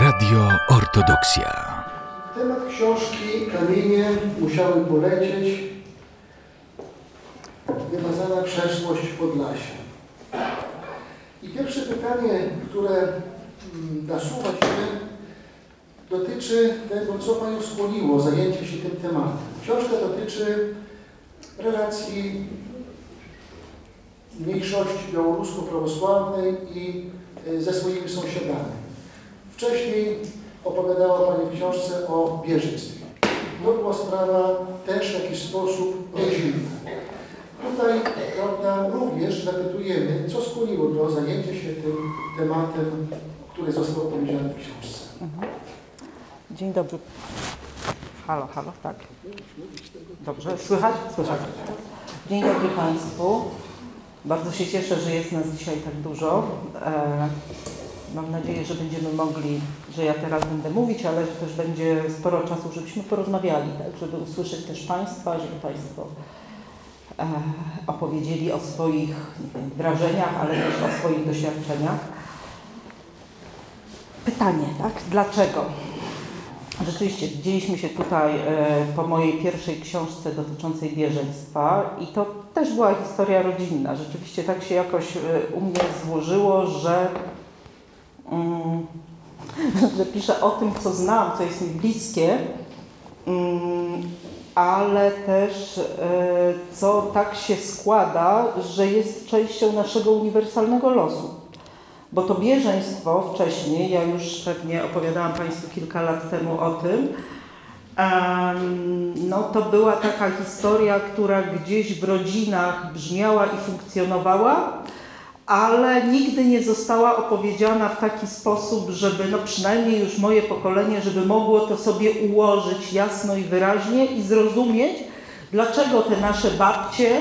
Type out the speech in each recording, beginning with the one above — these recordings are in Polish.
Radio Ortodoksja. Temat książki Kamienie musiały polecieć. Wymazana przeszłość Podlasia. I pierwsze pytanie, które mm, nasuwa się, dotyczy tego, co Panią skłoniło zajęcie się tym tematem. Książka dotyczy relacji mniejszości białorusko-prawosławnej i y, ze swoimi sąsiadami. Wcześniej opowiadała Pani w książce o bieżeństwie. To była sprawa też w jakiś sposób rodzinna. Tutaj prawda, również zapytujemy, co skłoniło do zajęcia się tym tematem, który został opowiedziany w książce. Dzień dobry. Halo, halo, tak. Dobrze, słychać? Słychać. Dzień dobry Państwu. Bardzo się cieszę, że jest nas dzisiaj tak dużo. E, mam nadzieję, że będziemy mogli, że ja teraz będę mówić, ale że też będzie sporo czasu, żebyśmy porozmawiali, tak, żeby usłyszeć też Państwa, żeby Państwo e, opowiedzieli o swoich wiem, wrażeniach, ale też o swoich doświadczeniach. Pytanie, tak? Dlaczego? Rzeczywiście, widzieliśmy się tutaj e, po mojej pierwszej książce dotyczącej bieżeństwa i to też była historia rodzinna. Rzeczywiście tak się jakoś e, u mnie złożyło, że, że piszę o tym, co znam, co jest mi bliskie, mm, ale też e, co tak się składa, że jest częścią naszego uniwersalnego losu. Bo to bieżeństwo wcześniej, ja już pewnie opowiadałam Państwu kilka lat temu o tym, no to była taka historia, która gdzieś w rodzinach brzmiała i funkcjonowała, ale nigdy nie została opowiedziana w taki sposób, żeby no przynajmniej już moje pokolenie, żeby mogło to sobie ułożyć jasno i wyraźnie i zrozumieć, dlaczego te nasze babcie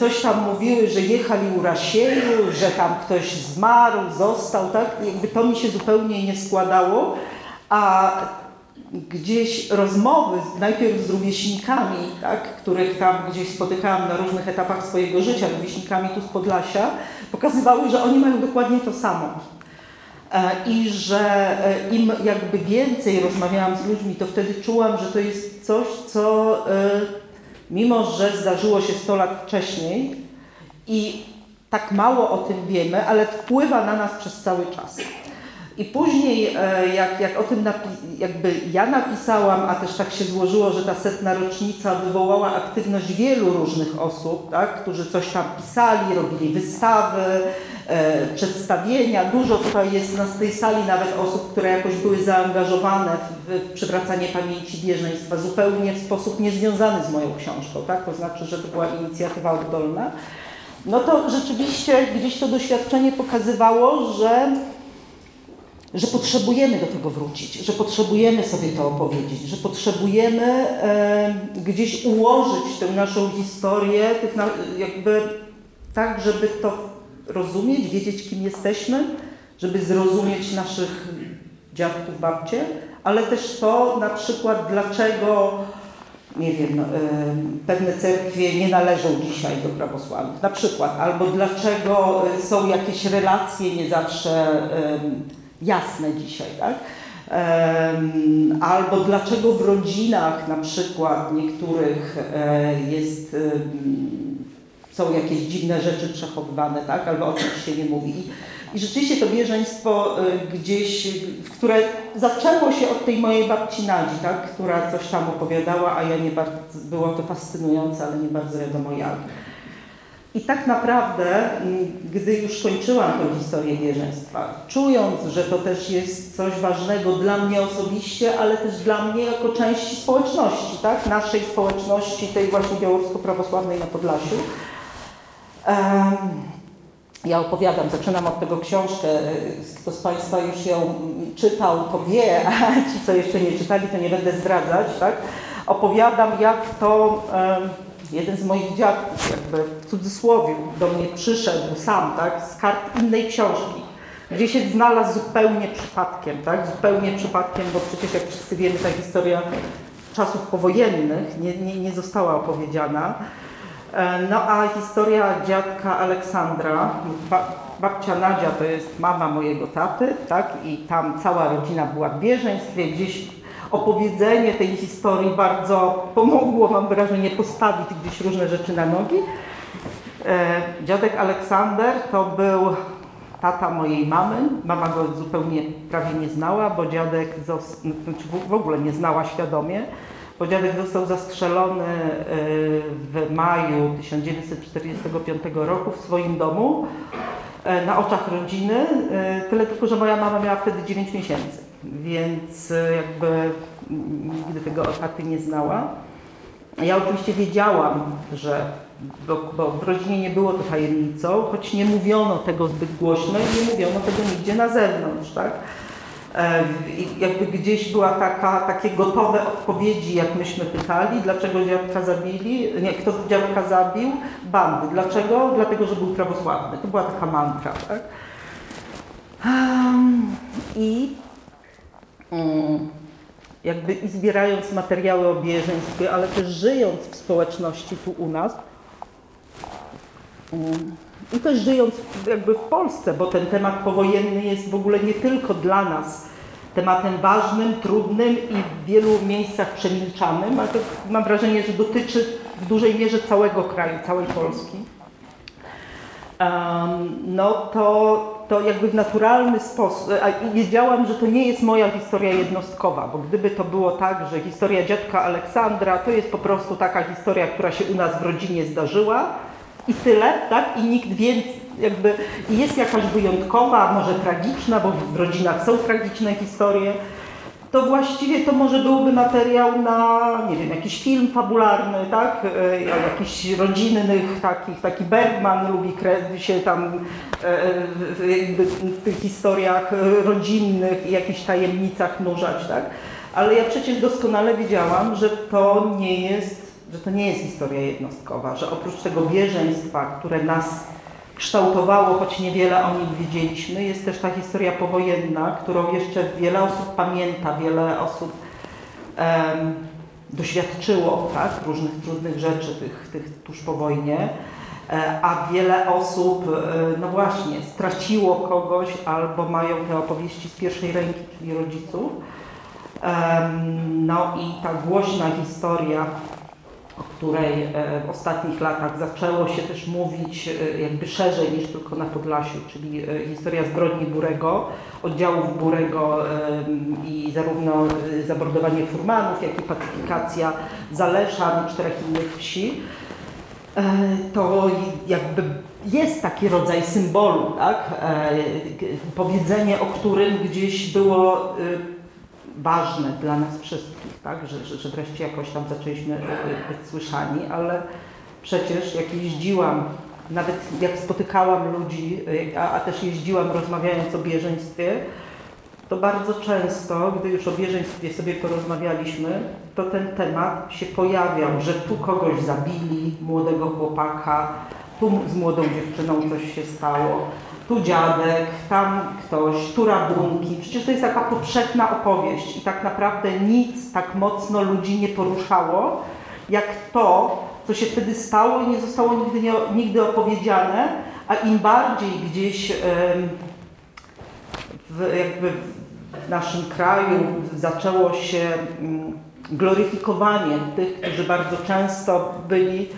coś tam mówiły, że jechali u Rasieju, że tam ktoś zmarł, został, tak? Jakby to mi się zupełnie nie składało, a gdzieś rozmowy najpierw z rówieśnikami, tak, których tam gdzieś spotykałam na różnych etapach swojego życia, rówieśnikami tu z Podlasia, pokazywały, że oni mają dokładnie to samo. E, I że e, im jakby więcej rozmawiałam z ludźmi, to wtedy czułam, że to jest coś, co e, mimo że zdarzyło się 100 lat wcześniej i tak mało o tym wiemy, ale wpływa na nas przez cały czas. I później, e, jak, jak o tym jakby ja napisałam, a też tak się złożyło, że ta setna rocznica wywołała aktywność wielu różnych osób, tak, którzy coś tam pisali, robili wystawy, e, przedstawienia. Dużo tutaj jest na tej sali nawet osób, które jakoś były zaangażowane w, w przywracanie pamięci bieżeństwa, zupełnie w sposób niezwiązany z moją książką, tak, to znaczy, że to była inicjatywa oddolna. No to rzeczywiście gdzieś to doświadczenie pokazywało, że że potrzebujemy do tego wrócić, że potrzebujemy sobie to opowiedzieć, że potrzebujemy e, gdzieś ułożyć tę naszą historię, tych na, jakby tak, żeby to rozumieć, wiedzieć, kim jesteśmy, żeby zrozumieć naszych dziadków, babcie, ale też to na przykład, dlaczego nie wiem, e, pewne cerkwie nie należą dzisiaj do prawosławnych, na przykład, albo dlaczego są jakieś relacje nie zawsze e, jasne dzisiaj, tak? Albo dlaczego w rodzinach na przykład niektórych e, jest, są jakieś dziwne rzeczy przechowywane, tak? Albo o czym się nie mówi. I rzeczywiście to bieżeństwo e, gdzieś, które zaczęło się od tej mojej babci Nadzi, tak? która coś tam opowiadała, a ja nie bardzo, było to fascynujące, ale nie bardzo wiadomo jak. I tak naprawdę, mm, gdy już kończyłam tę historię bieżeństwa, czując, że to też jest coś ważnego dla mnie osobiście, ale też dla mnie jako części społeczności, tak? naszej społeczności, tej właśnie białorusko-prawosławnej na Podlasiu, ja opowiadam, zaczynam od tego książkę, kto z Państwa już ją czytał, to wie, a ci, co jeszcze nie czytali, to nie będę zdradzać, tak? Opowiadam, jak to jeden z moich dziadków, jakby w cudzysłowie, do mnie przyszedł sam, tak, z kart innej książki, gdzie się znalazł zupełnie przypadkiem, tak, zupełnie przypadkiem, bo przecież jak wszyscy wiemy, ta historia czasów powojennych nie, nie, nie została opowiedziana. E, no a historia dziadka Aleksandra, babcia Nadzia to jest mama mojego taty, tak? I tam cała rodzina była w bieżeństwie. Gdzieś opowiedzenie tej historii bardzo pomogło, mam wrażenie, postawić gdzieś różne rzeczy na nogi. E, dziadek Aleksander to był tata mojej mamy. Mama go zupełnie prawie nie znała, bo dziadek znaczy w ogóle nie znała świadomie, bo dziadek został zastrzelony e, w maju 1945 roku w swoim domu e, na oczach rodziny. Tyle tylko, że moja mama miała wtedy 9 miesięcy, więc e, jakby nigdy tego taty nie znała. Ja oczywiście wiedziałam, że bo, bo w rodzinie nie było to tajemnicą, choć nie mówiono tego zbyt głośno i nie mówiono tego nigdzie na zewnątrz, tak? E, jakby gdzieś była taka, takie gotowe odpowiedzi, jak myśmy pytali, dlaczego dziadka zabili, nie, kto dziadka zabił? Bandy. Dlaczego? Dlatego, że był prawosławny. To była taka mantra, tak? I jakby i zbierając materiały o bieżeństwie, ale też żyjąc w społeczności tu u nas, mm, i też żyjąc jakby w Polsce, bo ten temat powojenny jest w ogóle nie tylko dla nas tematem ważnym, trudnym i w wielu miejscach przemilczanym, ale mam wrażenie, że dotyczy w dużej mierze całego kraju, całej Polski. No to, to jakby w naturalny sposób, a wiedziałam, że to nie jest moja historia jednostkowa, bo gdyby to było tak, że historia dziadka Aleksandra to jest po prostu taka historia, która się u nas w rodzinie zdarzyła i tyle, tak? I nikt więcej, jakby jest jakaś wyjątkowa, może tragiczna, bo w rodzinach są tragiczne historie, to właściwie to może byłby materiał na, nie wiem, jakiś film fabularny, tak? E, Jakiś rodzinnych takich, taki Bergman lubi się tam e, w- tych historiach rodzinnych i jakichś tajemnicach nurzać, tak? Ale ja przecież doskonale wiedziałam, że to nie jest, że to nie jest historia jednostkowa, że oprócz tego bieżeństwa, które nas kształtowało, choć niewiele o nim wiedzieliśmy. Jest też ta historia powojenna, którą jeszcze wiele osób pamięta, wiele osób em, doświadczyło tak, różnych trudnych rzeczy tych, tych tuż po wojnie, e, a wiele osób, e, no właśnie, straciło kogoś albo mają te opowieści z pierwszej ręki, czyli rodziców. No i ta głośna historia o której e, w ostatnich latach zaczęło się też mówić e, jakby szerzej niż tylko na Podlasiu, czyli e, historia zbrodni Burego, oddziałów Burego i zarówno e, zamordowanie furmanów, jak i pacyfikacja Zaleszan i czterech innych wsi. To jakby jest taki rodzaj symbolu, tak? Powiedzenie, o którym gdzieś było e, ważne dla nas wszystkich, tak? że, że, że wreszcie jakoś tam zaczęliśmy e, być słyszani, ale przecież jak jeździłam, nawet jak spotykałam ludzi, e, a, a też jeździłam rozmawiając o bieżeństwie, to bardzo często, gdy już o bieżeństwie sobie porozmawialiśmy, to ten temat się pojawiał, że tu kogoś zabili, młodego chłopaka, tu z młodą dziewczyną coś się stało, tu dziadek, tam ktoś, tu rabunki. Przecież to jest taka powszechna opowieść i tak naprawdę nic tak mocno ludzi nie poruszało, jak to, co się wtedy stało i nie zostało nigdy, nie, nigdy opowiedziane, a im bardziej gdzieś w, jakby w naszym kraju zaczęło się mm, gloryfikowanie tych, którzy bardzo często byli,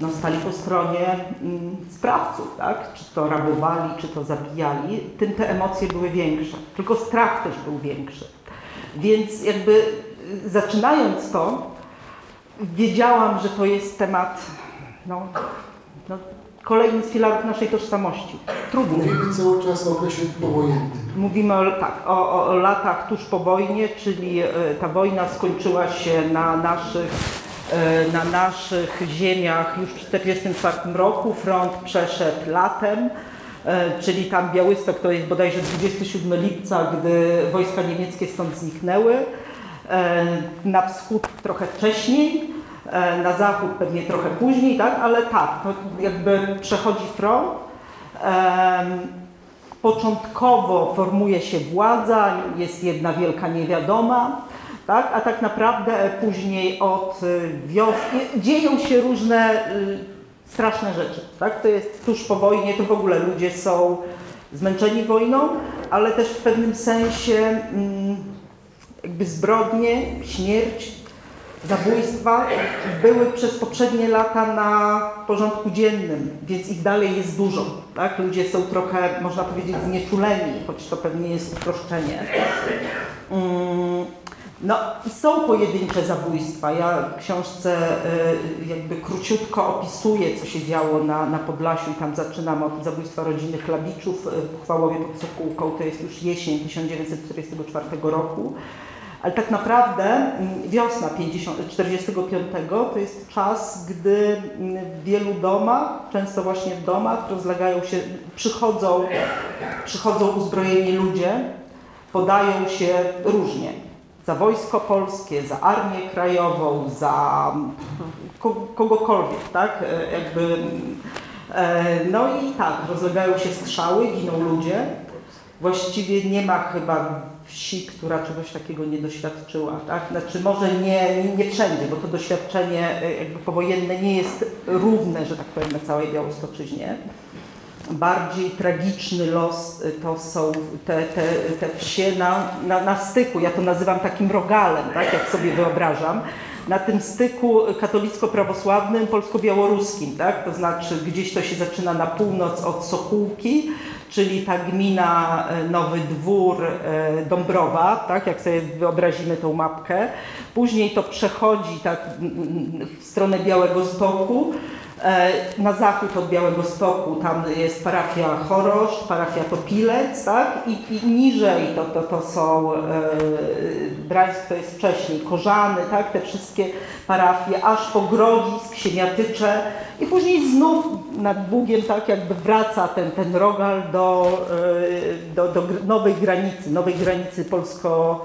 no, stali po stronie mm, sprawców, tak? czy to rabowali, czy to zabijali, tym te emocje były większe. Tylko strach też był większy. Więc jakby y, zaczynając to, wiedziałam, że to jest temat no, no, kolejny z filarów naszej tożsamości. Trudny. Mówimy cały czas o okresie powojennym. Mówimy o, tak, o, o, latach tuż po wojnie, czyli e, ta wojna skończyła się na naszych, na naszych ziemiach już w 1944 roku. Front przeszedł latem, e, czyli tam Białystok to jest bodajże 27 lipca, gdy wojska niemieckie stąd zniknęły. E, Na wschód trochę wcześniej, e, na zachód pewnie trochę później, tak? ale tak, to jakby przechodzi front. Początkowo formuje się władza, jest jedna wielka niewiadoma, tak? a tak naprawdę później od y, wiosny dzieją się różne y, straszne rzeczy. Tak? To jest tuż po wojnie, to w ogóle ludzie są zmęczeni wojną, ale też w pewnym sensie mm, jakby zbrodnie, śmierć, zabójstwa były przez poprzednie lata na porządku dziennym, więc ich dalej jest dużo. Tak? Ludzie są trochę, można powiedzieć, znieczuleni, choć to pewnie jest uproszczenie. No są pojedyncze zabójstwa. Ja w książce y, jakby króciutko opisuję, co się działo na, na Podlasiu tam zaczynam od zabójstwa rodziny Chlabiczów y, w Chwałowie pod Sokółką. To jest już jesień 1944 roku. Ale tak naprawdę mm, wiosna 1945 to jest czas, gdy mm, w wielu domach, często właśnie w domach, rozlegają się, przychodzą, przychodzą uzbrojeni ludzie, podają się różnie. Za wojsko polskie, za armię krajową, za kogokolwiek, tak? E, jakby, e, no i tak, rozlegają się strzały, giną ludzie. Właściwie nie ma chyba wsi, która czegoś takiego nie doświadczyła. Tak? Znaczy może nie, nie wszędzie, bo to doświadczenie e, jakby powojenne nie jest równe, że tak powiem, na całej Białostoczyźnie. Bardziej tragiczny los e, to są te, te, te wsie na, na, na styku, ja to nazywam takim rogalem, tak? jak sobie wyobrażam, na tym styku katolicko-prawosławnym, polsko-białoruskim, tak? to znaczy gdzieś to się zaczyna na północ od Sokółki, czyli ta gmina e, Nowy Dwór e, Dąbrowa, tak jak sobie wyobrazimy tą mapkę. Później to przechodzi tak w stronę Białego Stoku, na zachód od Białego Stoku tam jest parafia Chorosz, parafia Topilec, tak? I, i niżej to, to, to są e, Brańsk, to jest wcześniej, Korzany, tak? Te wszystkie parafie, aż po Grodzisk, Siemiatycze i później znów nad Bugiem tak jakby wraca ten, ten rogal do, e, do, do nowej granicy, nowej granicy polsko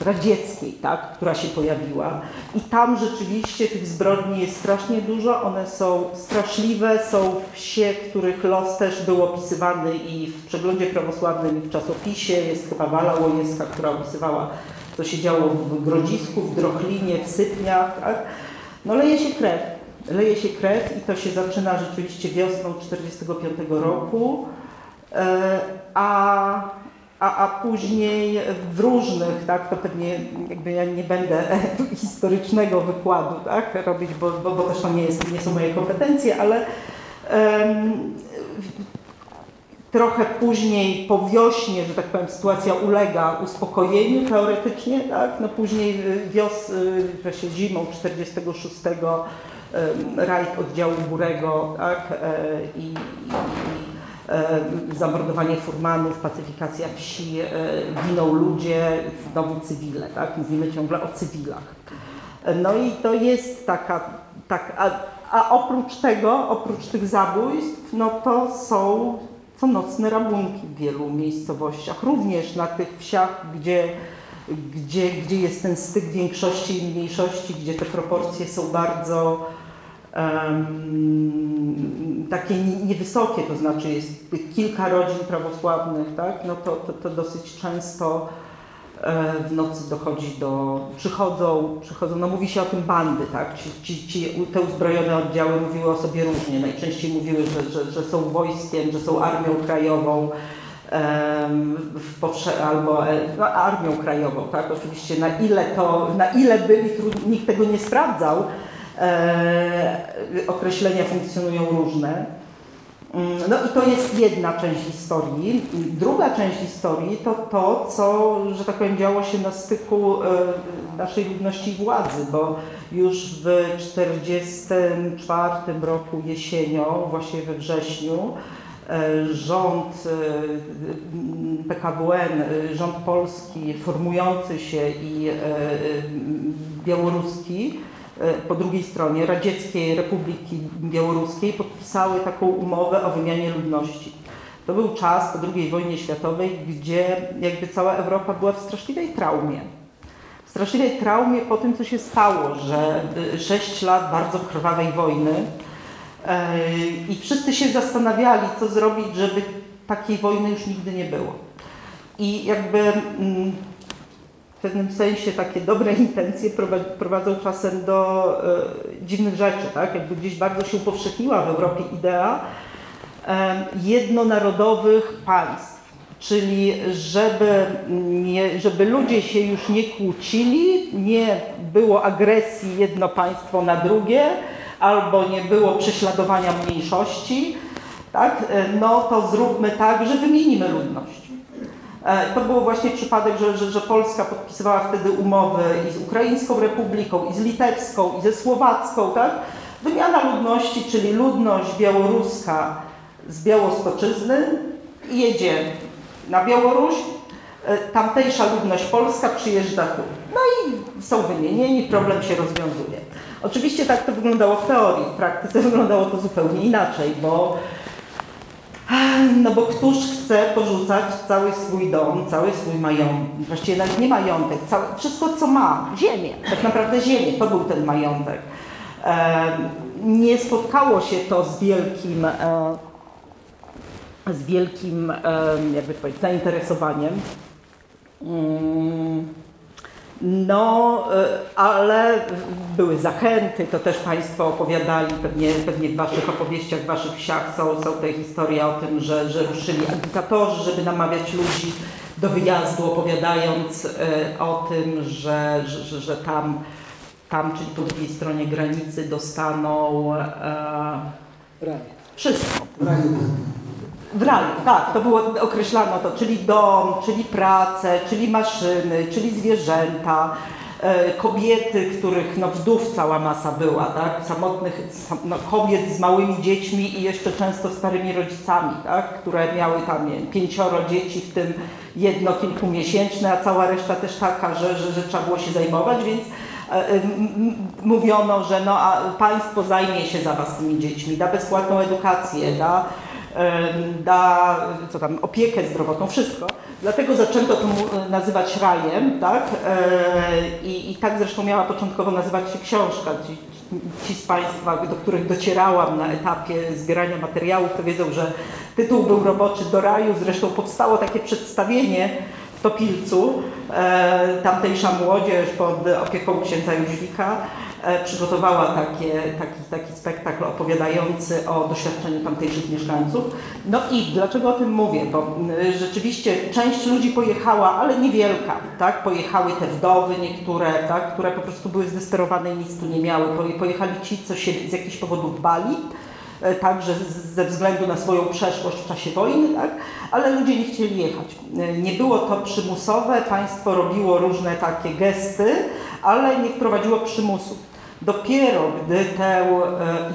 radzieckiej, tak, która się pojawiła. I tam rzeczywiście tych zbrodni jest strasznie dużo, one są straszliwe, są wsie, których los też był opisywany i w przeglądzie prawosławnym, i w czasopisie. Jest chyba Wala Łojewska, która opisywała, co się działo w Grodzisku, w Drochlinie, w Sypniach. Tak? No leje się krew. Leje się krew i to się zaczyna rzeczywiście wiosną 1945 roku. E, a a, a później w różnych, tak, to pewnie jakby ja nie będę historycznego wykładu tak, robić, bo, bo, bo też to nie, jest, nie są moje kompetencje, ale um, trochę później po wiośnie, że tak powiem, sytuacja ulega uspokojeniu teoretycznie, tak, no później wios, właśnie zimą 46 rajd oddziału Burego, tak, e, i, i zamordowanie furmanów, pacyfikacja wsi, e, giną ludzie, znowu cywile, tak? Mówimy ciągle o cywilach. No i to jest taka, tak, a, a oprócz tego, oprócz tych zabójstw, no to są co nocne rabunki w wielu miejscowościach, również na tych wsiach, gdzie, gdzie, gdzie jest ten styk większości i mniejszości, gdzie te proporcje są bardzo takie niewysokie, to znaczy jest kilka rodzin prawosławnych, tak? no to, to, to dosyć często e, w nocy dochodzi do, przychodzą, przychodzą, no mówi się o tym bandy, tak, ci, ci, ci, te uzbrojone oddziały mówiły o sobie różnie, najczęściej mówiły, że, że, że są wojskiem, że są armią krajową, powsze- albo e, no, armią krajową, tak, oczywiście na ile to, na ile byli, nikt tego nie sprawdzał, określenia funkcjonują różne. Mm, no i to jest jedna część historii. Druga część historii to to, co, że tak powiem, działo się na styku e, naszej ludności i władzy, bo już w 1944 roku jesienią, właśnie we wrześniu, e, rząd PKWN, rząd polski formujący się i białoruski E, po drugiej stronie Radzieckiej Republiki Białoruskiej podpisały taką umowę o wymianie ludności. To był czas po II wojnie światowej, gdzie jakby cała Europa była w straszliwej traumie. W straszliwej traumie po tym, co się stało, że e, sześć lat bardzo krwawej wojny e, i wszyscy się zastanawiali, co zrobić, żeby takiej wojny już nigdy nie było. I jakby mm, w pewnym sensie takie dobre intencje prowadzą czasem do e, dziwnych rzeczy, tak? Jakby gdzieś bardzo się upowszechniła w Europie idea e, jednonarodowych państw, czyli żeby, nie, żeby ludzie się już nie kłócili, nie było agresji jedno państwo na drugie, albo nie było prześladowania mniejszości, tak? E, no to zróbmy tak, że wymienimy ludność. E, to był właśnie przypadek, że, że, że, Polska podpisywała wtedy umowy i z Ukraińską Republiką, i z Litewską, i ze Słowacką, tak? Wymiana ludności, czyli ludność białoruska z Białostoczyzny jedzie na Białoruś, e, tamtejsza ludność polska przyjeżdża tu. No i są wymienieni, problem się rozwiązuje. Oczywiście tak to wyglądało w teorii, w praktyce wyglądało to zupełnie inaczej, bo no bo któż chce porzucać cały swój dom, cały swój majątek, właściwie nawet nie majątek, całe, wszystko co ma, ziemię, tak naprawdę ziemię, to był ten majątek. Nie spotkało się to z wielkim, e, z wielkim, jakby powiedzieć, zainteresowaniem. No, e, ale były zachęty, to też Państwo opowiadali, pewnie, pewnie w Waszych opowieściach, w Waszych wsiach są, są te historie o tym, że, że ruszyli agitatorzy, żeby namawiać ludzi do wyjazdu, opowiadając e, o tym, że, że, że tam, tam, czyli po drugiej stronie granicy dostaną e, wszystko. W raju, tak, to było, określano to, czyli dom, czyli pracę, czyli maszyny, czyli zwierzęta, e, kobiety, których no, wdów cała masa była, tak, samotnych sam, no, kobiet z małymi dziećmi i jeszcze często starymi rodzicami, tak, które miały tam nie, pięcioro dzieci, w tym jedno kilkumiesięczne, a cała reszta też taka, że, że, że trzeba było się zajmować, więc e, mówiono, że no, a państwo zajmie się za was tymi dziećmi, da bezpłatną edukację, da da co tam, opiekę zdrowotną, wszystko. Dlatego zaczęto to nazywać rajem, tak? E, I, I tak zresztą miała początkowo nazywać się książka. Ci, ci z Państwa, do których docierałam na etapie zbierania materiałów, to wiedzą, że tytuł był roboczy do raju. Zresztą powstało takie przedstawienie w Topilcu, e, tamtejsza młodzież pod opieką księdza Jóźwika E, przygotowała takie, taki, taki spektakl opowiadający o doświadczeniu tamtejszych mieszkańców. No i dlaczego o tym mówię? Bo rzeczywiście część ludzi pojechała, ale niewielka, tak? Pojechały te wdowy niektóre, tak? które po prostu były zdesperowane i nic tu nie miały. Pojechali ci, co się z jakichś powodów bali, e, także ze względu na swoją przeszłość w czasie wojny, tak? ale ludzie nie chcieli jechać. E, nie było to przymusowe, państwo robiło różne takie gesty, ale nie wprowadziło przymusu. Dopiero gdy tę e,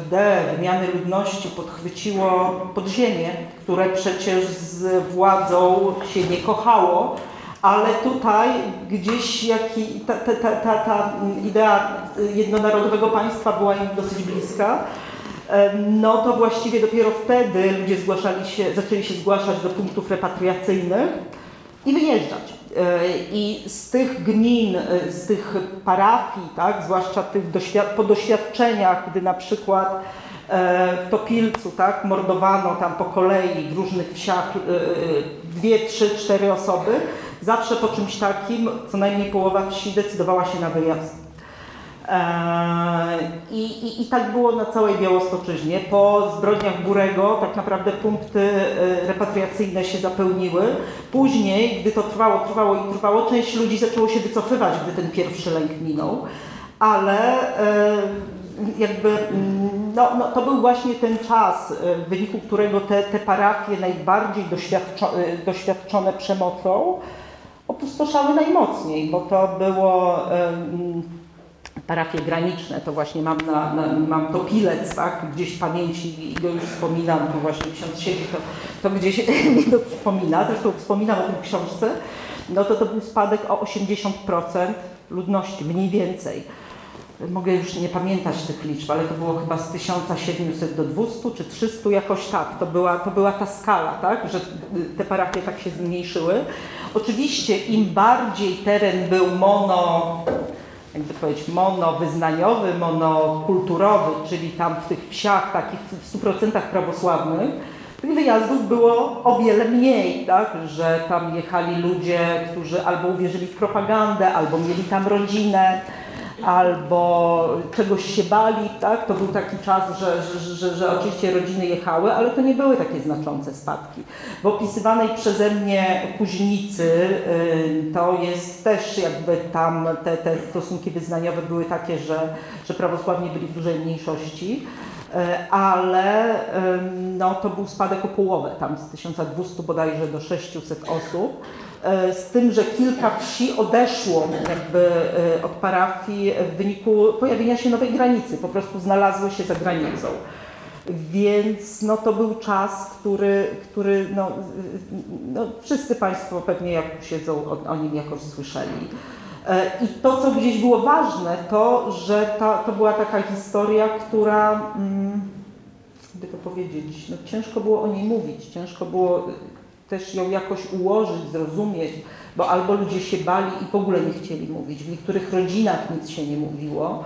ideę wymiany ludności podchwyciło podziemie, które przecież z władzą się nie kochało, ale tutaj gdzieś jaki, ta, ta, ta, ta, idea jednonarodowego państwa była im dosyć bliska, e, no to właściwie dopiero wtedy ludzie zgłaszali się, zaczęli się zgłaszać do punktów repatriacyjnych i wyjeżdżać. E, I z tych gmin, e, z tych parafii, tak, zwłaszcza tych po doświadczeniach, gdy na przykład e, w Topilcu tak, mordowano tam po kolei w różnych wsiach dwie, trzy, cztery osoby, zawsze po czymś takim co najmniej połowa wsi decydowała się na wyjazd. I, i, I, tak było na całej Białostoczyźnie. Po zbrodniach Burego tak naprawdę punkty e, repatriacyjne się zapełniły. Później, gdy to trwało, trwało i trwało, część ludzi zaczęło się wycofywać, gdy ten pierwszy lęk minął. Ale e, jakby mm, no, no, to był właśnie ten czas, e, w wyniku którego te, te parafie najbardziej doświadczone, doświadczone przemocą opustoszały najmocniej, bo to było parafie graniczne, to właśnie mam, na, na, mam to pilec, tak, gdzieś w pamięci i go już wspominam, tu właśnie ksiądz siedzi, to, to gdzieś mi to wspomina, zresztą wspominam o tym książce, no to to był spadek o 80% ludności, mniej więcej. Mogę już nie pamiętać tych liczb, ale to było chyba z 1700 do 200 czy 300, jakoś tak. To była, to była ta skala, tak, że te parafie tak się zmniejszyły. Oczywiście im bardziej teren był mono, jakby powiedzieć, monowyznaniowy, monokulturowy, czyli tam w tych wsiach takich w 100% prawosławnych, Tych wyjazdów było o wiele mniej, tak? że tam jechali ludzie, którzy albo uwierzyli w propagandę, albo mieli tam rodzinę, albo czegoś się bali, tak? To był taki czas, że, że, że, że oczywiście rodziny jechały, ale to nie były takie znaczące spadki. W opisywanej przeze mnie Kuźnicy y, to jest też jakby tam te, te stosunki wyznaniowe były takie, że, że prawosławni byli w dużej mniejszości. Y, ale no, to był spadek o połowę, tam z 1200 bodajże do 600 osób. E, z tym, że kilka wsi odeszło jakby e, od parafii w wyniku pojawienia się nowej granicy, po prostu znalazły się za granicą. Więc no, to był czas, który, który no, no, wszyscy Państwo pewnie jak siedzą o, o nim jakoś słyszeli. E, I to, co gdzieś było ważne, to, że ta, to była taka historia, która, mm, by to powiedzieć, no, ciężko było o niej mówić, ciężko było też ją jakoś ułożyć, zrozumieć, bo albo ludzie się bali i w ogóle nie chcieli mówić. W niektórych rodzinach nic się nie mówiło,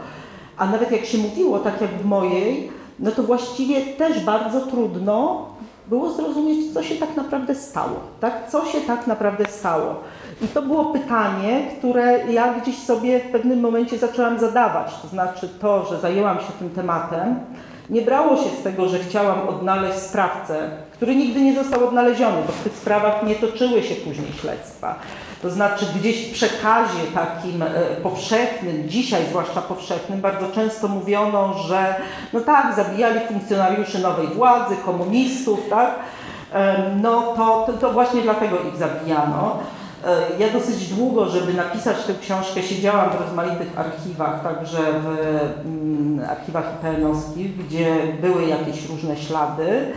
a nawet jak się mówiło, tak jak w mojej, no to właściwie też bardzo trudno było zrozumieć, co się tak naprawdę stało. Tak? Co się tak naprawdę stało. I to było pytanie, które ja gdzieś sobie w pewnym momencie zaczęłam zadawać. To znaczy to, że zajęłam się tym tematem, nie brało się z tego, że chciałam odnaleźć sprawcę, który nigdy nie został odnaleziony, bo w tych sprawach nie toczyły się później śledztwa. To znaczy gdzieś w przekazie takim e, powszechnym, dzisiaj zwłaszcza powszechnym, bardzo często mówiono, że no tak, zabijali funkcjonariuszy nowej władzy, komunistów, tak? No to, to, to właśnie dlatego ich zabijano. E, ja dosyć długo, żeby napisać tę książkę, siedziałam w rozmaitych archiwach, także w mm, archiwach IPN-owskich, gdzie były jakieś różne ślady.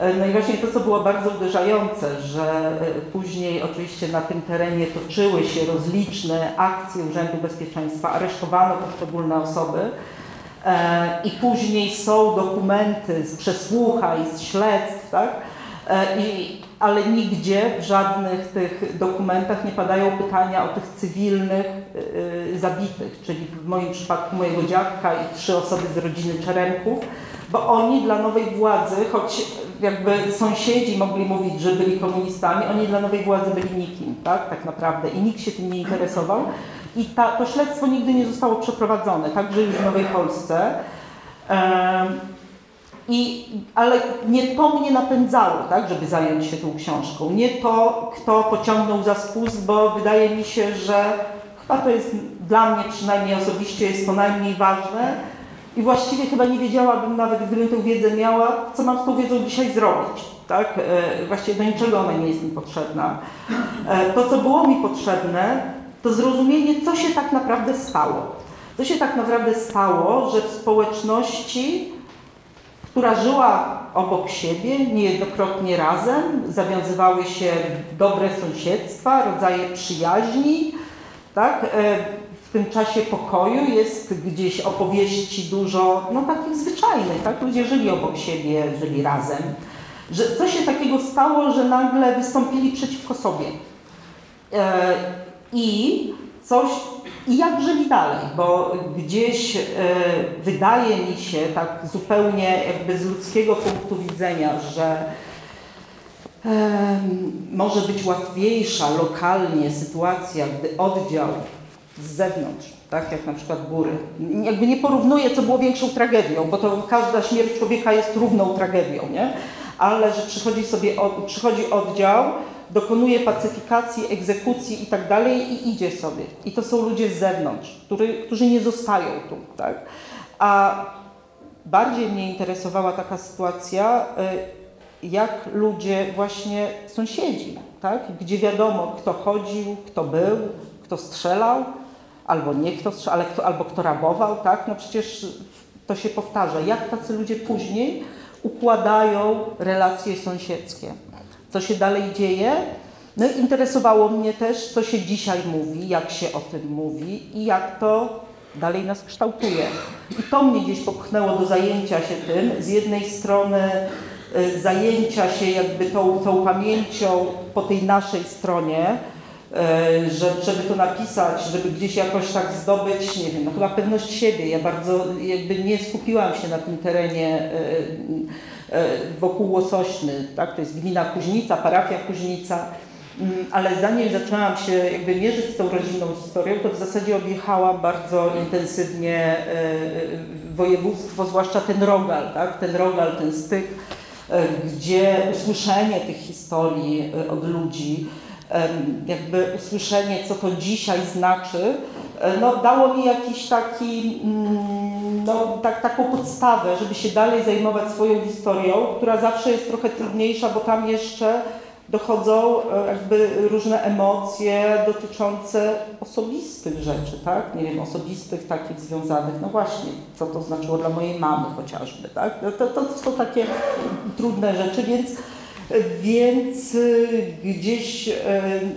E, no i właśnie to, co było bardzo uderzające, że e, później oczywiście na tym terenie toczyły się rozliczne akcje Urzędu Bezpieczeństwa, aresztowano poszczególne osoby i później są dokumenty z przesłuchań, z śledztw, tak? I ale nigdzie w żadnych tych dokumentach nie padają pytania o tych cywilnych yy, zabitych, czyli w moim przypadku mojego dziadka i trzy osoby z rodziny Czeremków, bo oni dla nowej władzy, choć jakby sąsiedzi mogli mówić, że byli komunistami, oni dla nowej władzy byli nikim, tak, tak naprawdę. I nikt się tym nie interesował. I ta, to śledztwo nigdy nie zostało przeprowadzone, także już w Nowej Polsce. I, ale nie to mnie napędzało, tak, żeby zająć się tą książką. Nie to, kto pociągnął za spust, bo wydaje mi się, że chyba to jest dla mnie przynajmniej osobiście jest to najmniej ważne. I właściwie chyba nie wiedziałabym nawet, gdybym tę wiedzę miała, co mam z tą wiedzą dzisiaj zrobić. Tak? E, właściwie do niczego ona nie jest mi potrzebna. E, to, co było mi potrzebne, to zrozumienie, co się tak naprawdę stało. Co się tak naprawdę stało, że w społeczności która żyła obok siebie, niejednokrotnie razem, zawiązywały się dobre sąsiedztwa, rodzaje przyjaźni. Tak? E, w tym czasie pokoju jest gdzieś opowieści dużo, no takich zwyczajnych, tak? Ludzie żyli obok siebie, żyli razem. Że coś się takiego stało, że nagle wystąpili przeciwko sobie. E, I coś i jak żyli dalej, bo gdzieś e, wydaje mi się tak zupełnie jakby z ludzkiego punktu widzenia, że e, może być łatwiejsza lokalnie sytuacja, gdy oddział z zewnątrz, tak jak na przykład góry, jakby nie porównuję, co było większą tragedią, bo to każda śmierć człowieka jest równą tragedią, nie? ale że przychodzi sobie od, przychodzi oddział, dokonuje pacyfikacji, egzekucji i tak dalej i idzie sobie. I to są ludzie z zewnątrz, który, którzy nie zostają tu. Tak? A bardziej mnie interesowała taka sytuacja, y, jak ludzie właśnie sąsiedzi, tak? gdzie wiadomo, kto chodził, kto był, kto strzelał, albo nie kto strzelał, ale kto, albo kto rabował, tak? No przecież to się powtarza. Jak tacy ludzie później układają relacje sąsiedzkie co się dalej dzieje. No i interesowało mnie też, co się dzisiaj mówi, jak się o tym mówi i jak to dalej nas kształtuje. I to mnie gdzieś popchnęło do zajęcia się tym. Z jednej strony y, zajęcia się jakby tą, tą pamięcią po tej naszej stronie, y, że, żeby to napisać, żeby gdzieś jakoś tak zdobyć, nie wiem, no chyba pewność siebie. Ja bardzo jakby nie skupiłam się na tym terenie y, wokół Łosośny, tak? to jest gmina Kuźnica, parafia Kuźnica, mm, ale zanim zaczęłam się jakby mierzyć z tą rodzinną historią, to w zasadzie objechałam bardzo intensywnie województwo, zwłaszcza ten rogal, tak? ten rogal, ten styk, gdzie usłyszenie tych historii od ludzi, jakby usłyszenie, co to dzisiaj znaczy, e, no, dało mi jakiś taki, mm, no, tak, taką podstawę, żeby się dalej zajmować swoją historią, która zawsze jest trochę trudniejsza, bo tam jeszcze dochodzą e, jakby różne emocje dotyczące osobistych rzeczy, tak? Nie wiem, osobistych takich związanych, no właśnie, co to znaczyło dla mojej mamy chociażby, tak? No to, to, to są takie trudne rzeczy, więc więc y, gdzieś y,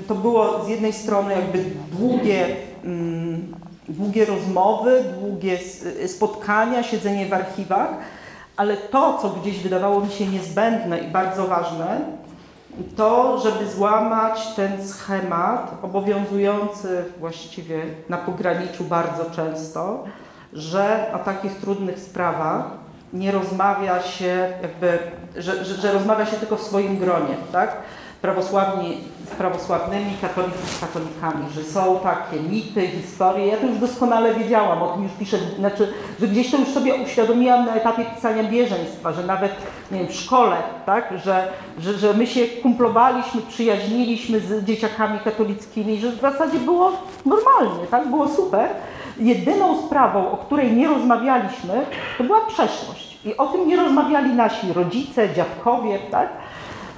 to było z jednej strony jakby długie, mm, długie rozmowy, długie spotkania, siedzenie w archiwach, ale to, co gdzieś wydawało mi się niezbędne i bardzo ważne, to, żeby złamać ten schemat obowiązujący właściwie na pograniczu bardzo często, że o takich trudnych sprawach nie rozmawia się jakby, że, że, że, rozmawia się tylko w swoim gronie, tak? Prawosławni z prawosławnymi, katolicy z katolikami, że są takie mity, historie. Ja to już doskonale wiedziałam, o tym już piszę, znaczy, że gdzieś to już sobie uświadomiłam na etapie pisania bieżeństwa, że nawet nie wiem, w szkole, tak? że, że, że my się kumplowaliśmy, przyjaźniliśmy z dzieciakami katolickimi, że w zasadzie było normalnie, tak? było super jedyną sprawą, o której nie rozmawialiśmy, to była przeszłość. I o tym nie rozmawiali nasi rodzice, dziadkowie, tak?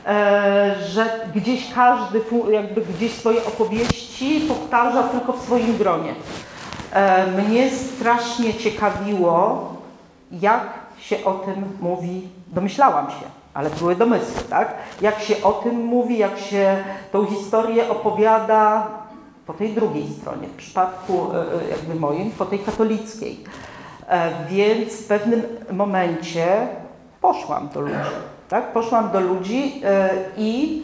E, że gdzieś każdy jakby gdzieś swoje opowieści powtarza tylko w swoim gronie. E, mnie strasznie ciekawiło, jak się o tym mówi, domyślałam się, ale były domysły, tak? Jak się o tym mówi, jak się tą historię opowiada po tej drugiej stronie, w przypadku e, e, jakby moim, po tej katolickiej. E, więc w pewnym momencie poszłam do ludzi, tak? Poszłam do ludzi i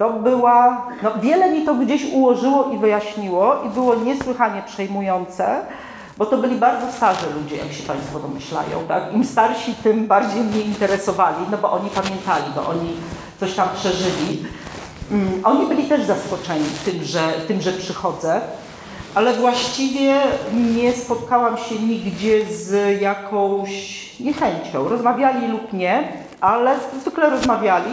to była, no wiele mi to gdzieś ułożyło i wyjaśniło i było niesłychanie przejmujące, bo to byli bardzo starzy ludzie, jak się Państwo domyślają, tak? Im starsi, tym bardziej mnie interesowali, no bo oni pamiętali, bo oni coś tam przeżyli. Mm, oni byli też zaskoczeni tym, że, tym, że przychodzę, ale właściwie nie spotkałam się nigdzie z jakąś niechęcią. Rozmawiali lub nie, ale zwykle rozmawiali.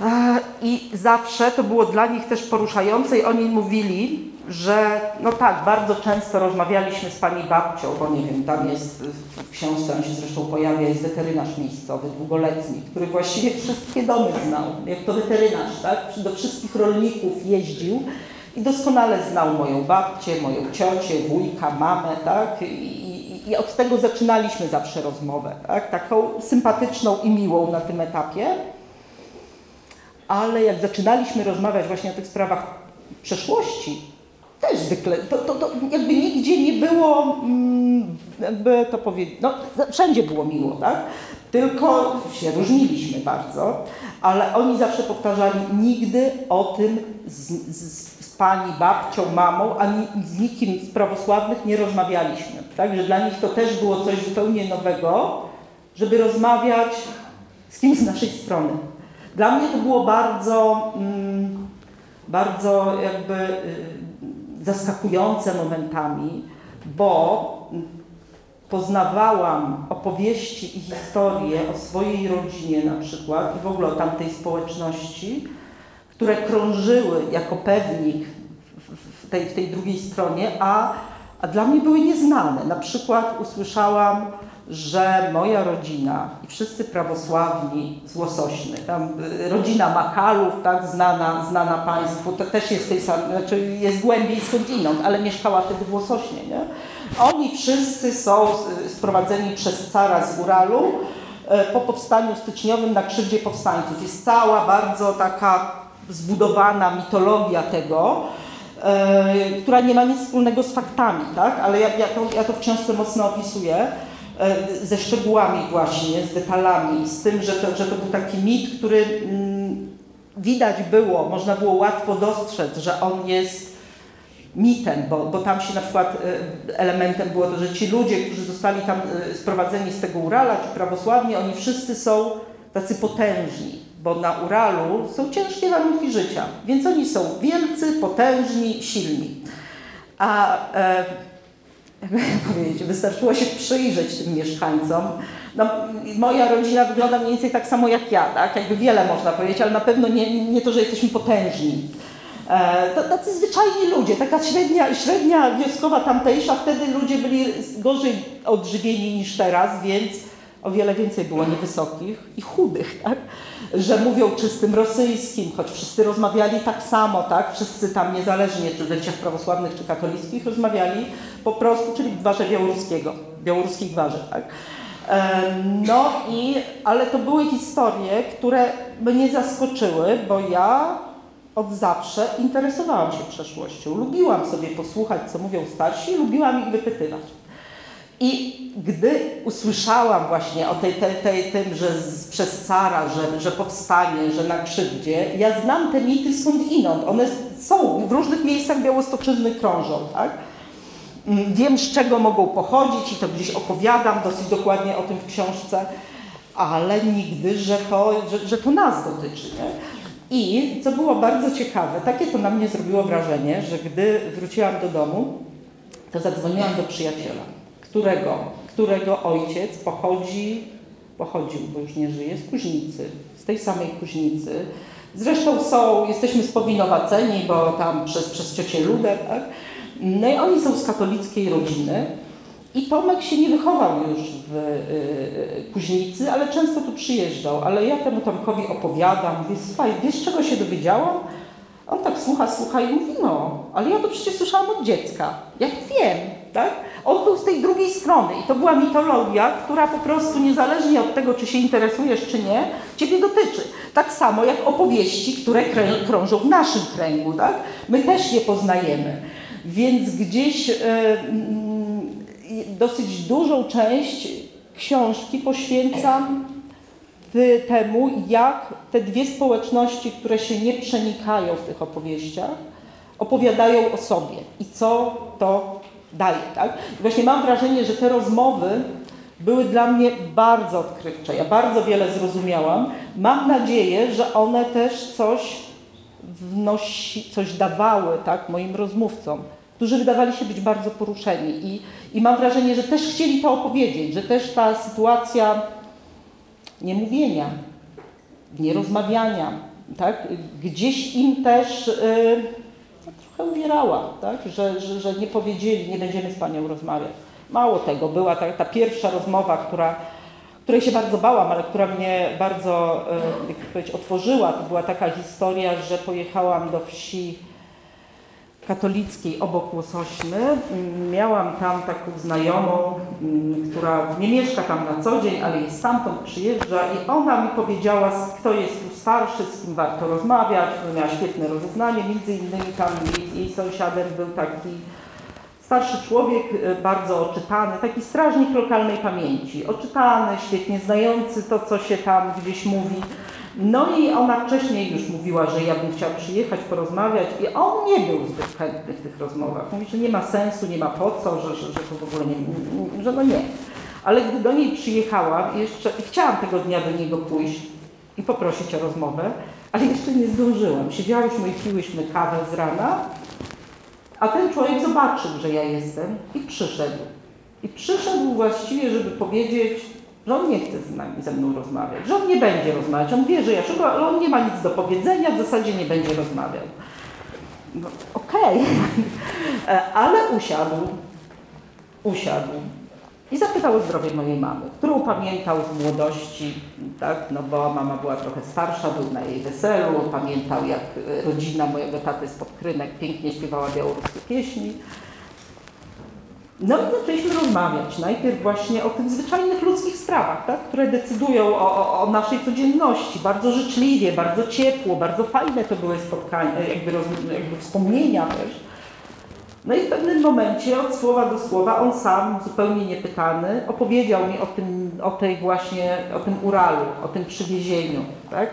E, I zawsze to było dla nich też poruszające i oni mówili, że no tak, bardzo często rozmawialiśmy z pani babcią, bo nie wiem, tam jest w książce, się zresztą pojawia, jest weterynarz miejscowy, długoletni, który właściwie wszystkie domy znał, jak to weterynarz, tak? Do wszystkich rolników jeździł i doskonale znał moją babcię, moją ciocię, wujka, mamę, tak? I, i, i od tego zaczynaliśmy zawsze rozmowę, tak? Taką sympatyczną i miłą na tym etapie. Ale jak zaczynaliśmy rozmawiać właśnie o tych sprawach przeszłości, też zwykle, to, to, to jakby nigdzie nie było, mm, jakby to powiedzieć, no wszędzie było miło, tak? Tylko się różniliśmy bardzo, ale oni zawsze powtarzali, nigdy o tym z, z, pani babcią, mamą, ani z nikim z prawosławnych nie rozmawialiśmy. Tak? Że dla nich to też było coś zupełnie nowego, żeby rozmawiać z kimś z naszej strony. Dla mnie to było bardzo, mm, bardzo jakby y, zaskakujące momentami, bo poznawałam opowieści i historie o swojej rodzinie na przykład i w ogóle o tamtej społeczności, które krążyły jako pewnik w tej, w tej drugiej stronie, a, a dla mnie były nieznane. Na przykład usłyszałam że moja rodzina i wszyscy prawosławni z Łosośny, tam y, rodzina Makalów, tak, znana, znana Państwu, to też jest tej samej, znaczy jest głębiej skądinąd, ale mieszkała wtedy w Łosośnie, nie? Oni wszyscy są sprowadzeni przez cara z Uralu y, po powstaniu styczniowym na krzywdzie powstańców. Jest cała bardzo taka zbudowana mitologia tego, która nie ma nic wspólnego z faktami, tak? ale ja, ja, to, ja to w książce mocno opisuję. E, ze szczegółami właśnie, z detalami, z tym, że to, że to był taki mit, który mm, widać było, można było łatwo dostrzec, że on jest mitem, bo, bo tam się na przykład e, elementem było to, że ci ludzie, którzy zostali tam e, sprowadzeni z tego Urala, czy prawosławni, oni wszyscy są tacy potężni, bo na Uralu są ciężkie warunki życia, więc oni są wielcy, potężni, silni. A e, jakby powiedzieć, wystarczyło się przyjrzeć tym mieszkańcom. No, moja rodzina wygląda mniej więcej tak samo jak ja, tak? Jakby wiele można powiedzieć, ale na pewno nie, nie to, że jesteśmy potężni. E, to tacy zwyczajni ludzie, taka średnia, średnia wioskowa tamtejsza, wtedy ludzie byli gorzej odżywieni niż teraz, więc o wiele więcej było niewysokich i chudych, tak? że mówią czystym rosyjskim, choć wszyscy rozmawiali tak samo, tak? wszyscy tam niezależnie czy w wersjach prawosławnych czy katolickich rozmawiali po prostu, czyli w gwarze białoruskiego, białoruskiej gwarze. Tak? No i, ale to były historie, które mnie zaskoczyły, bo ja od zawsze interesowałam się przeszłością. Lubiłam sobie posłuchać, co mówią starsi, lubiłam ich wypytywać. I gdy usłyszałam właśnie o tej, tej, tej, tym, że z, przez cara, że, że powstanie, że na krzywdzie, ja znam te mity skądinąd. One są w różnych miejscach Białostoczyzny krążą, tak? Mm, wiem, z czego mogą pochodzić i to gdzieś opowiadam dosyć dokładnie o tym w książce, ale nigdy, że to, że, że to nas dotyczy. Nie? I co było bardzo ciekawe, takie to na mnie zrobiło wrażenie, że gdy wróciłam do domu, to zadzwoniłam do przyjaciela którego, którego ojciec pochodzi, pochodził, bo już nie żyje, z Kuźnicy, z tej samej Kuźnicy. Zresztą są, jesteśmy spowinowaceni, bo tam przez, przez ciocię Ludę, tak? No i oni są z katolickiej rodziny. I Tomek się nie wychował już w y, Kuźnicy, ale często tu przyjeżdżał. Ale ja temu Tomkowi opowiadam, mówię, słuchaj, wiesz czego się dowiedziałam? On tak słucha, słucha i mówi, no, ale ja to przecież słyszałam od dziecka. Jak wiem, tak? On był z tej drugiej strony i to była mitologia, która po prostu niezależnie od tego, czy się interesujesz, czy nie, Ciebie dotyczy. Tak samo jak opowieści, które krążą w naszym kręgu, tak? My też je poznajemy. Więc gdzieś mm, dosyć dużą część książki poświęcam temu, jak te dwie społeczności, które się nie przenikają w tych opowieściach, opowiadają o sobie i co to daje. Tak? I właśnie mam wrażenie, że te rozmowy były dla mnie bardzo odkrywcze. Ja bardzo wiele zrozumiałam. Mam nadzieję, że one też coś wnosi, coś dawały tak, moim rozmówcom, którzy wydawali się być bardzo poruszeni. I, I mam wrażenie, że też chcieli to opowiedzieć, że też ta sytuacja niemówienia, nierozmawiania, tak, gdzieś im też... Yy, trochę uwierała, tak? że, że, że nie powiedzieli, nie będziemy z Panią rozmawiać. Mało tego, była ta, ta pierwsza rozmowa, która, której się bardzo bałam, ale która mnie bardzo, e, jak powiedzieć, otworzyła. To była taka historia, że pojechałam do wsi katolickiej obok Łosośny. Miałam tam taką znajomą, która nie mieszka tam na co dzień, ale jest stamtąd przyjeżdża i ona mi powiedziała, kto jest tu starszy, z kim warto rozmawiać. Miała świetne rozeznanie, między innymi tam jej, jej sąsiadem był taki starszy człowiek, e, bardzo oczytany, taki strażnik lokalnej pamięci. Oczytany, świetnie znający to, co się tam gdzieś mówi. No i ona wcześniej już mówiła, że ja bym chciała przyjechać, porozmawiać i on nie był zbyt chętny w tych rozmowach. Mówi, że nie ma sensu, nie ma po co, że, że, że to w ogóle nie, że no nie. Ale gdy do niej przyjechałam jeszcze i chciałam tego dnia do niego pójść i poprosić o rozmowę, ale jeszcze nie zdążyłam. Siedziałyśmy i piłyśmy kawę z rana, a ten człowiek zobaczył, że ja jestem i przyszedł. I przyszedł właściwie, żeby powiedzieć, że on nie chce z nami, ze mną rozmawiać, że on nie będzie rozmawiać. On wie, że ja szukam, ale on nie ma nic do powiedzenia, w zasadzie nie będzie rozmawiał. No, Okej, okay. ale usiadł, usiadł i zapytał o zdrowie mojej mamy, którą pamiętał z młodości, tak, no bo mama była trochę starsza, był na jej weselu, pamiętał jak rodzina mojego taty z Podkrynek pięknie śpiewała białoruskie pieśni. No i zaczęliśmy rozmawiać najpierw właśnie o tych zwyczajnych ludzkich sprawach, tak? które decydują o, o, o, naszej codzienności. Bardzo życzliwie, bardzo ciepło, bardzo fajne to były spotkania, jakby, roz, jakby wspomnienia też. No i w pewnym momencie od słowa do słowa on sam, zupełnie niepytany, opowiedział mi o tym, o tej właśnie, o tym Uralu, o tym przywiezieniu. Tak?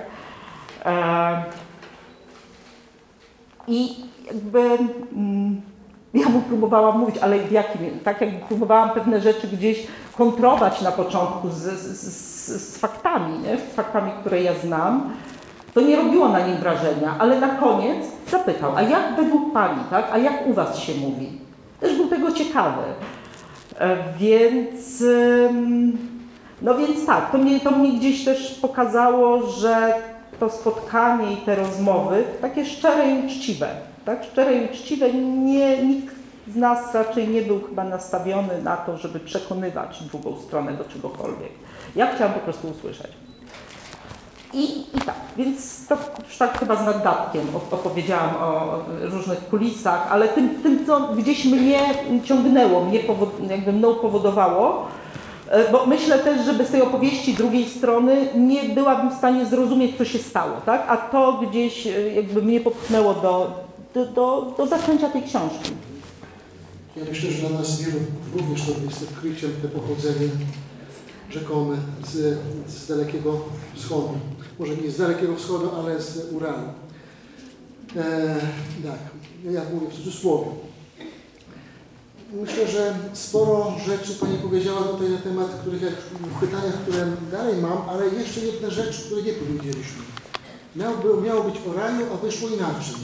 E, I jakby... Mm, próbowałam mówić, ale jakim, tak jak próbowałam pewne rzeczy gdzieś kontrować na początku z, z, z, z faktami, nie? z faktami, które ja znam, to nie robiło na nim wrażenia, ale na koniec zapytał, a jak według Pani, tak? a jak u Was się mówi? Też był tego ciekawy. E, Więc, no więc tak, to mnie, to mnie gdzieś też pokazało, że to spotkanie i te rozmowy takie szczere i uczciwe, tak? Szczere i uczciwe, nie, nikt z nas raczej nie był chyba nastawiony na to, żeby przekonywać drugą stronę do czegokolwiek. Ja chciałam po prostu usłyszeć. I, I tak, więc to już tak chyba z naddatkiem op- opowiedziałam o różnych kulisach, ale tym, tym co gdzieś mnie ciągnęło, mnie powod, jakby mną powodowało, e, bo myślę też, że bez tej opowieści drugiej strony nie byłabym w stanie zrozumieć, co się stało, tak? A to gdzieś e, jakby mnie popchnęło do, do, do, do zaczęcia tej książki. Ja myślę, że dla nas wielu również to jest odkryciem te pochodzenie rzekome z, z Dalekiego Wschodu. Może nie z Dalekiego Wschodu, ale z Uranu. E, tak, ja mówię w cudzysłowie. Myślę, że sporo rzeczy Pani powiedziała tutaj na temat, których jak w pytaniach, które dalej mam, ale jeszcze jedne rzeczy, które nie powiedzieliśmy. Miał, miało być o raju, a wyszło inaczej.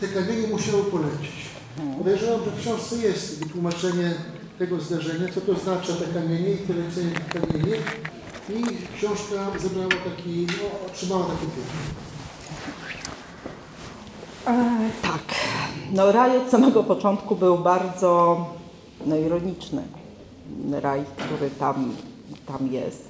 Te kamienie musiały polecieć. Podejrzewam, że w książce jest wytłumaczenie tego zdarzenia, co to oznacza te kamienie i polecenie tych kamieni. I książka zebrała taki, no, otrzymała taki tytuł. E, tak. No raj od samego początku był bardzo no, ironiczny. Raj, który tam, tam jest.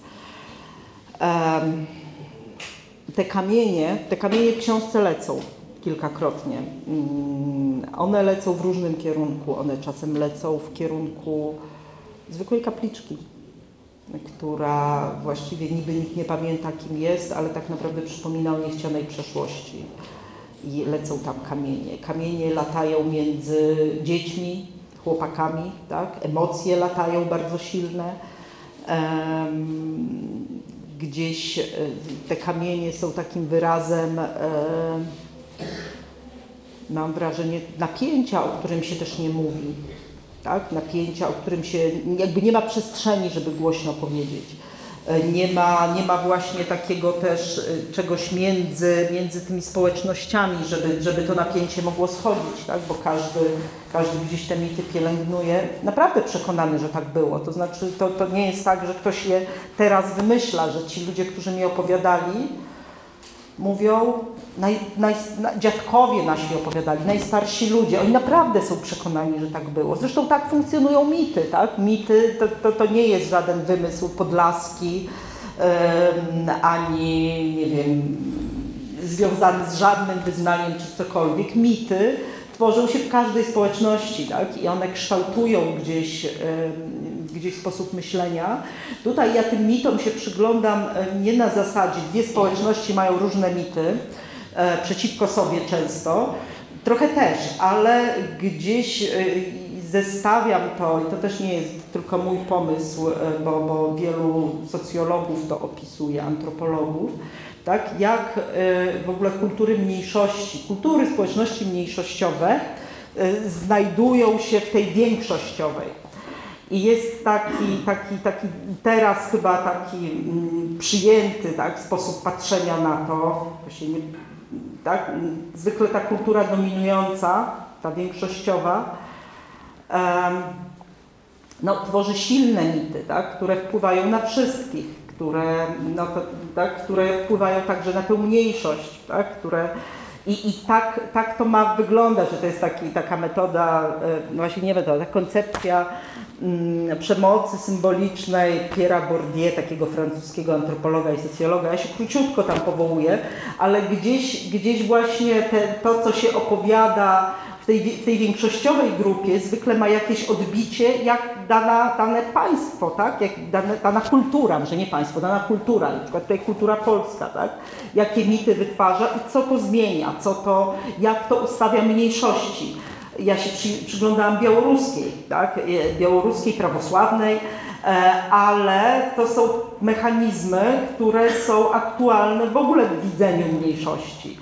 Te kamienie, te kamienie w książce lecą kilkakrotnie. Mm, One lecą w różnym kierunku. One czasem lecą w kierunku zwykłej kapliczki, która właściwie niby nikt nie pamięta kim jest, ale tak naprawdę przypomina o niechcianej przeszłości i lecą tam kamienie. Kamienie latają między dziećmi, chłopakami, tak? emocje latają bardzo silne. Gdzieś e, te kamienie są takim wyrazem, e, mam wrażenie, napięcia, o którym się też nie mówi. Tak? Napięcia, o którym się jakby nie ma przestrzeni, żeby głośno powiedzieć. E, Nie ma, nie ma właśnie takiego też e, czegoś między, między tymi społecznościami, żeby, żeby to napięcie mogło schodzić, tak? bo każdy, każdy gdzieś te mity pielęgnuje. Naprawdę przekonany, że tak było. To znaczy, to, to nie jest tak, że ktoś je teraz wymyśla, że ci ludzie, którzy mi opowiadali, mówią, naj, naj, na, dziadkowie nasi opowiadali, najstarsi ludzie, oni naprawdę są przekonani, że tak było. Zresztą tak funkcjonują mity, tak? Mity to, to, to nie jest żaden wymysł podlaski, ani, nie wiem, związany z żadnym wyznaniem czy cokolwiek. Mity tworzą się w każdej społeczności, tak? I one kształtują gdzieś, gdzieś sposób myślenia. Tutaj ja tym mitom się przyglądam e, nie na zasadzie, dwie społeczności mają różne mity, e, przeciwko sobie często, trochę też, ale gdzieś e, zestawiam to, i to też nie jest tylko mój pomysł, bo, bo wielu socjologów to opisuje, antropologów, tak, jak w ogóle kultury mniejszości, kultury społeczności mniejszościowe znajdują się w tej większościowej. I jest taki, taki, taki teraz chyba taki mm, przyjęty tak, sposób patrzenia na to, właśnie nie, tak, zwykle ta kultura dominująca, ta większościowa, no, tworzy silne mity, tak, które wpływają na wszystkich, które, no, to, tak, które wpływają także na tę mniejszość, tak, które i, I tak, tak to ma wyglądać, że to jest taki, taka metoda, e, no właśnie nie metoda, ta koncepcja przemocy symbolicznej Pierre'a Bourdieu, takiego francuskiego antropologa i socjologa. Ja się króciutko tam powołuję, ale gdzieś, gdzieś właśnie te, to, co się opowiada w tej, w tej większościowej grupie, zwykle ma jakieś odbicie, jak dana, dane państwo, tak? jak dane, dana kultura, może nie państwo, dana kultura, na przykład tutaj kultura polska, tak? jakie mity wytwarza i co to zmienia, co to, jak to ustawia mniejszości. Ja się przy, przyglądałam białoruskiej, tak? e, białoruskiej prawosławnej, e, ale to są mechanizmy, które są aktualne w ogóle w widzeniu mniejszości.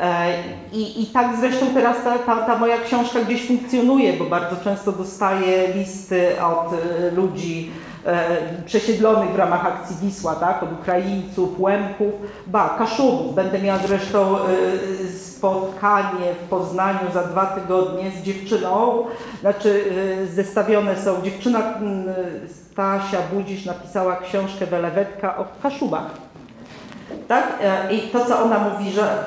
E, I, I tak zresztą teraz ta, ta, ta moja książka gdzieś funkcjonuje, bo bardzo często dostaję listy od ludzi przesiedlonych w ramach akcji Wisła, tak? od Ukraińców, Łemków, ba, Kaszubów. Będę miała zresztą spotkanie w Poznaniu za dwa tygodnie z dziewczyną, znaczy zestawione są, dziewczyna Stasia Budzisz napisała książkę Welewetka o Kaszubach. Tak? I to, co ona mówi, że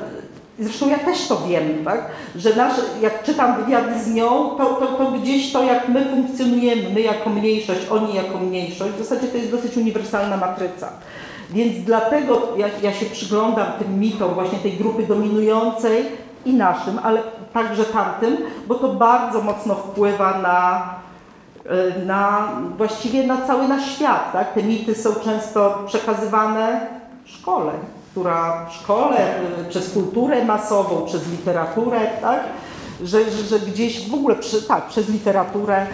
Zresztą ja też to wiem, tak? że nasz, jak czytam wywiady z nią, to, to, to, gdzieś to, jak my funkcjonujemy, my jako mniejszość, oni jako mniejszość, w zasadzie to jest dosyć uniwersalna matryca. Więc dlatego ja, ja się przyglądam tym mitom właśnie tej grupy dominującej i naszym, ale także tamtym, bo to bardzo mocno wpływa na, e, na właściwie na cały nasz świat. Tak? Te mity są często przekazywane w szkole która w szkole, y, przez kulturę masową, przez literaturę, tak? Że, że, gdzieś w ogóle, przy, tak, przez literaturę,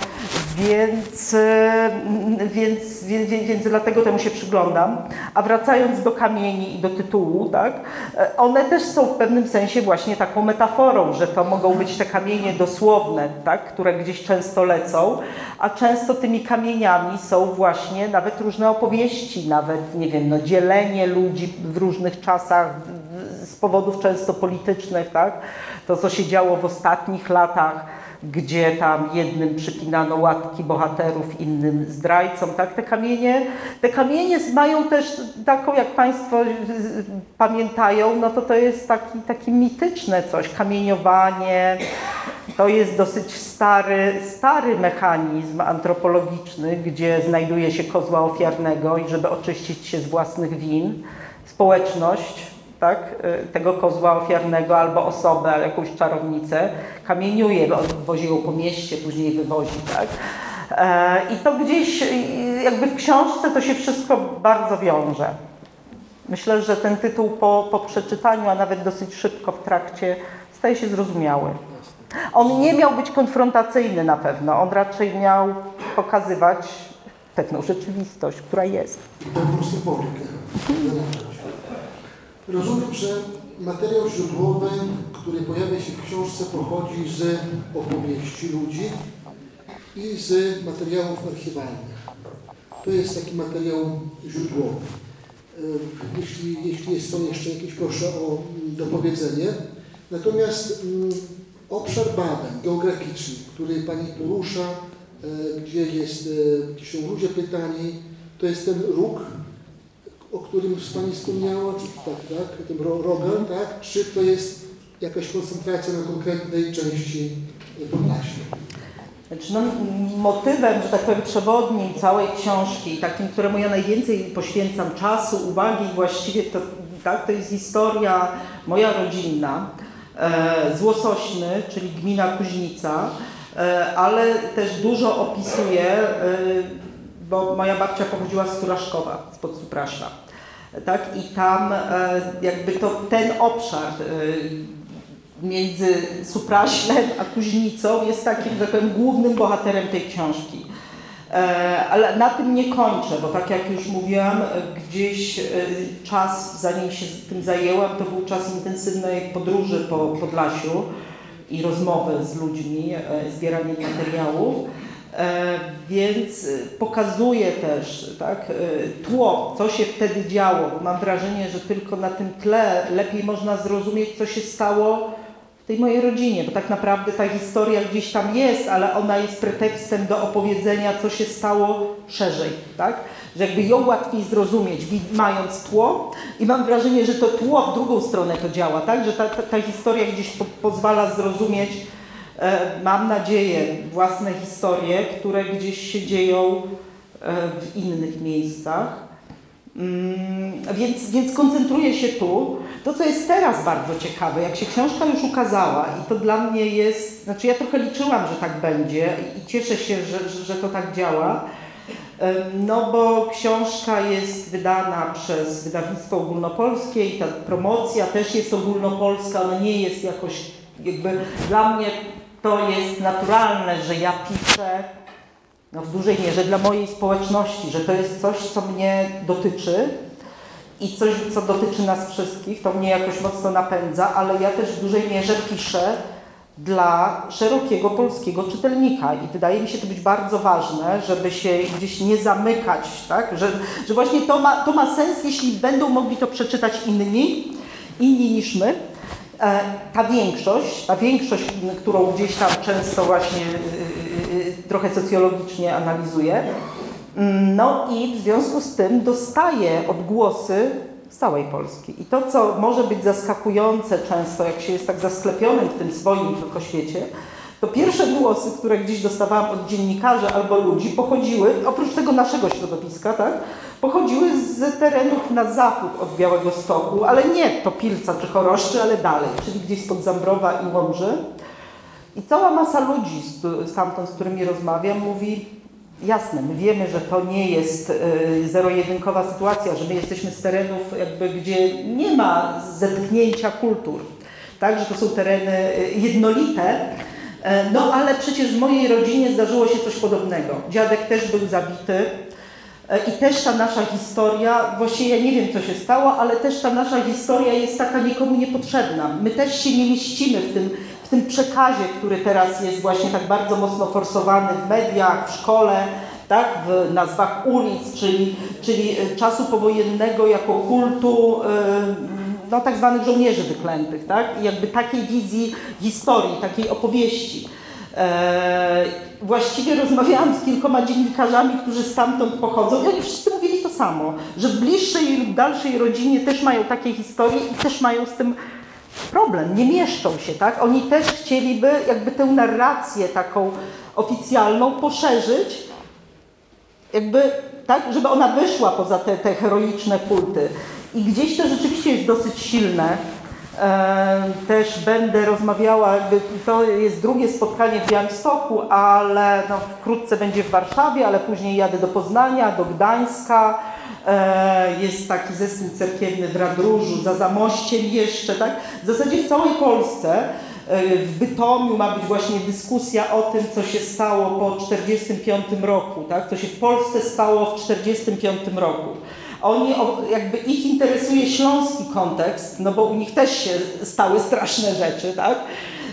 więc, y, więc, więc, więc, więc dlatego temu się przyglądam. A wracając do kamieni i do tytułu, tak, y, one też są w pewnym sensie właśnie taką metaforą, że to mogą być te kamienie dosłowne, tak, które gdzieś często lecą, a często tymi kamieniami są właśnie nawet różne opowieści, nawet, nie wiem, no, dzielenie ludzi w różnych czasach powodów często politycznych, tak? To, co się działo w ostatnich latach, gdzie tam jednym przypinano łatki bohaterów, innym zdrajcom, tak? Te kamienie, te kamienie mają też taką, jak Państwo pamiętają, no to to jest taki, taki mityczne coś, kamieniowanie, to jest dosyć stary, stary mechanizm antropologiczny, gdzie znajduje się kozła ofiarnego i żeby oczyścić się z własnych win, społeczność tak, y, tego kozła ofiarnego albo osobę, jakąś czarownicę, kamieniuje, wozi ją po mieście, później wywozi. Tak? E, I to gdzieś jakby w książce to się wszystko bardzo wiąże. Myślę, że ten tytuł po, po przeczytaniu, a nawet dosyć szybko w trakcie, staje się zrozumiały. On nie miał być konfrontacyjny na pewno, on raczej miał pokazywać pewną rzeczywistość, która jest. Pewną symbolikę. Rozumiem, że materiał źródłowy, który pojawia się w książce, pochodzi z opowieści ludzi i z materiałów archiwalnych. To jest taki materiał źródłowy. Jeśli, jeśli są jeszcze jakieś, proszę o dopowiedzenie. Natomiast mm, obszar badań geograficznych, który Pani porusza, e, gdzie, jest, e, gdzie są ludzie pytani, to jest ten róg, o którym Pani wspomniała, tak, tak, tym rogem, tak? Czy to jest jakaś koncentracja na konkretnej części Podlasia? Znaczy, no, motywem, że tak powiem, przewodnim całej książki, takim, któremu ja najwięcej poświęcam czasu, uwagi, właściwie to, tak, to jest historia moja rodzinna, e, z Łosośny, czyli gmina Kuźnica, e, ale też dużo opisuje, e, bo moja babcia pochodziła z Suraszkowa, spod Supraśla. Tak? I tam e, jakby to ten obszar e, między Supraślem a Kuźnicą jest takim, tak powiem, głównym bohaterem tej książki. E, ale na tym nie kończę, bo tak jak już mówiłam, gdzieś czas, zanim się tym zajęłam, to był czas intensywnej podróży po Podlasiu i rozmowy z ludźmi, zbieranie materiałów. E, więc pokazuje też tak, e, tło, co się wtedy działo. Mam wrażenie, że tylko na tym tle lepiej można zrozumieć, co się stało w tej mojej rodzinie, bo tak naprawdę ta historia gdzieś tam jest, ale ona jest pretekstem do opowiedzenia, co się stało szerzej, tak? Że jakby ją łatwiej zrozumieć, mając tło i mam wrażenie, że to tło w drugą stronę to działa, tak? Że ta, ta, ta historia gdzieś po, pozwala zrozumieć, mam nadzieję, własne historie, które gdzieś się dzieją e, w innych miejscach. Mm, więc, więc koncentruję się tu. To, co jest teraz bardzo ciekawe, jak się książka już ukazała, i to dla mnie jest, znaczy ja trochę liczyłam, że tak będzie i cieszę się, że, że, że to tak działa, no bo książka jest wydana przez wydawnictwo ogólnopolskie i ta promocja też jest ogólnopolska, ona nie jest jakoś jakby dla mnie to jest naturalne, że ja piszę no w dużej mierze dla mojej społeczności, że to jest coś, co mnie dotyczy i coś, co dotyczy nas wszystkich, to mnie jakoś mocno napędza, ale ja też w dużej mierze piszę dla szerokiego polskiego czytelnika i wydaje mi się to być bardzo ważne, żeby się gdzieś nie zamykać, tak? że, że właśnie to ma, to ma sens, jeśli będą mogli to przeczytać inni, inni niż my. E, ta większość, ta większość, którą gdzieś tam często właśnie y, y, y, trochę socjologicznie analizuję, no i w związku z tym dostaje odgłosy z całej Polski. I to, co może być zaskakujące często, jak się jest tak zasklepionym w tym swoim tylko świecie, to pierwsze głosy, które gdzieś dostawałam od dziennikarzy albo ludzi, pochodziły, oprócz tego naszego środowiska, tak, pochodziły z terenów na zachód od Białego Stoku, ale nie to Pilca czy Choroszczy, ale dalej, czyli gdzieś spod Zambrowa i Łomży. I cała masa ludzi stamtąd, z którymi rozmawiam, mówi, Jasne, my wiemy, że to nie jest y, zero-jedynkowa sytuacja, że my jesteśmy z terenów, jakby, gdzie nie ma zetknięcia kultur, tak, że to są tereny y, jednolite, e, no ale przecież w mojej rodzinie zdarzyło się coś podobnego. Dziadek też był zabity i też ta nasza historia, właściwie ja nie wiem co się stało, ale też ta nasza historia jest taka nikomu niepotrzebna. My też się nie mieścimy w tym w tym przekazie, który teraz jest właśnie tak bardzo mocno forsowany w mediach, w szkole, tak, w nazwach ulic, czyli, czyli e, czasu powojennego jako kultu e, no, tak zwanych żołnierzy wyklętych, tak? I jakby takiej wizji historii, takiej opowieści. Właściwie rozmawiałam z kilkoma dziennikarzami, którzy stamtąd pochodzą i oni wszyscy mówili to samo, że w bliższej lub dalszej rodzinie też mają takie historie i też mają z tym problem, nie mieszczą się, tak? Oni też chcieliby jakby tę narrację taką oficjalną poszerzyć, jakby tak, żeby ona wyszła poza te, te heroiczne kulty. I gdzieś to rzeczywiście jest dosyć silne. E, też będę rozmawiała, to jest drugie spotkanie w Białymstoku, ale no, wkrótce będzie w Warszawie, ale później jadę do Poznania, do Gdańska, E, jest taki zespół cerkiewny w Radróżu, za Zamościem jeszcze, tak? W zasadzie w całej Polsce e, w Bytomiu ma być właśnie dyskusja o tym, co się stało po 1945 roku, tak? co się w Polsce stało w 1945 roku. Oni, jakby ich interesuje śląski kontekst, no bo u nich też się stały straszne rzeczy, tak?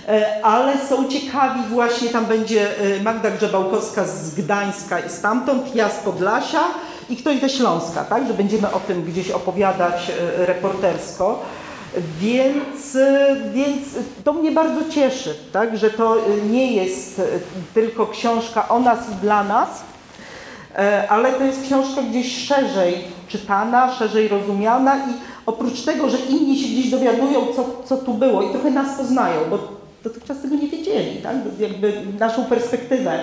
E, ale są ciekawi właśnie, tam będzie Magda Grzebałkowska z Gdańska i stamtąd, ja z Podlasia, i ktoś ze Śląska, tak, że będziemy o tym gdzieś opowiadać e, reportersko. Więc, e, więc to mnie bardzo cieszy, tak, że to e, nie jest tylko książka o nas i dla nas, ale to jest książka gdzieś szerzej czytana, szerzej rozumiana i oprócz tego, że inni się gdzieś dowiadują, co, co tu było i trochę nas poznają, bo dotychczas tego nie wiedzieli, tak? jakby naszą perspektywę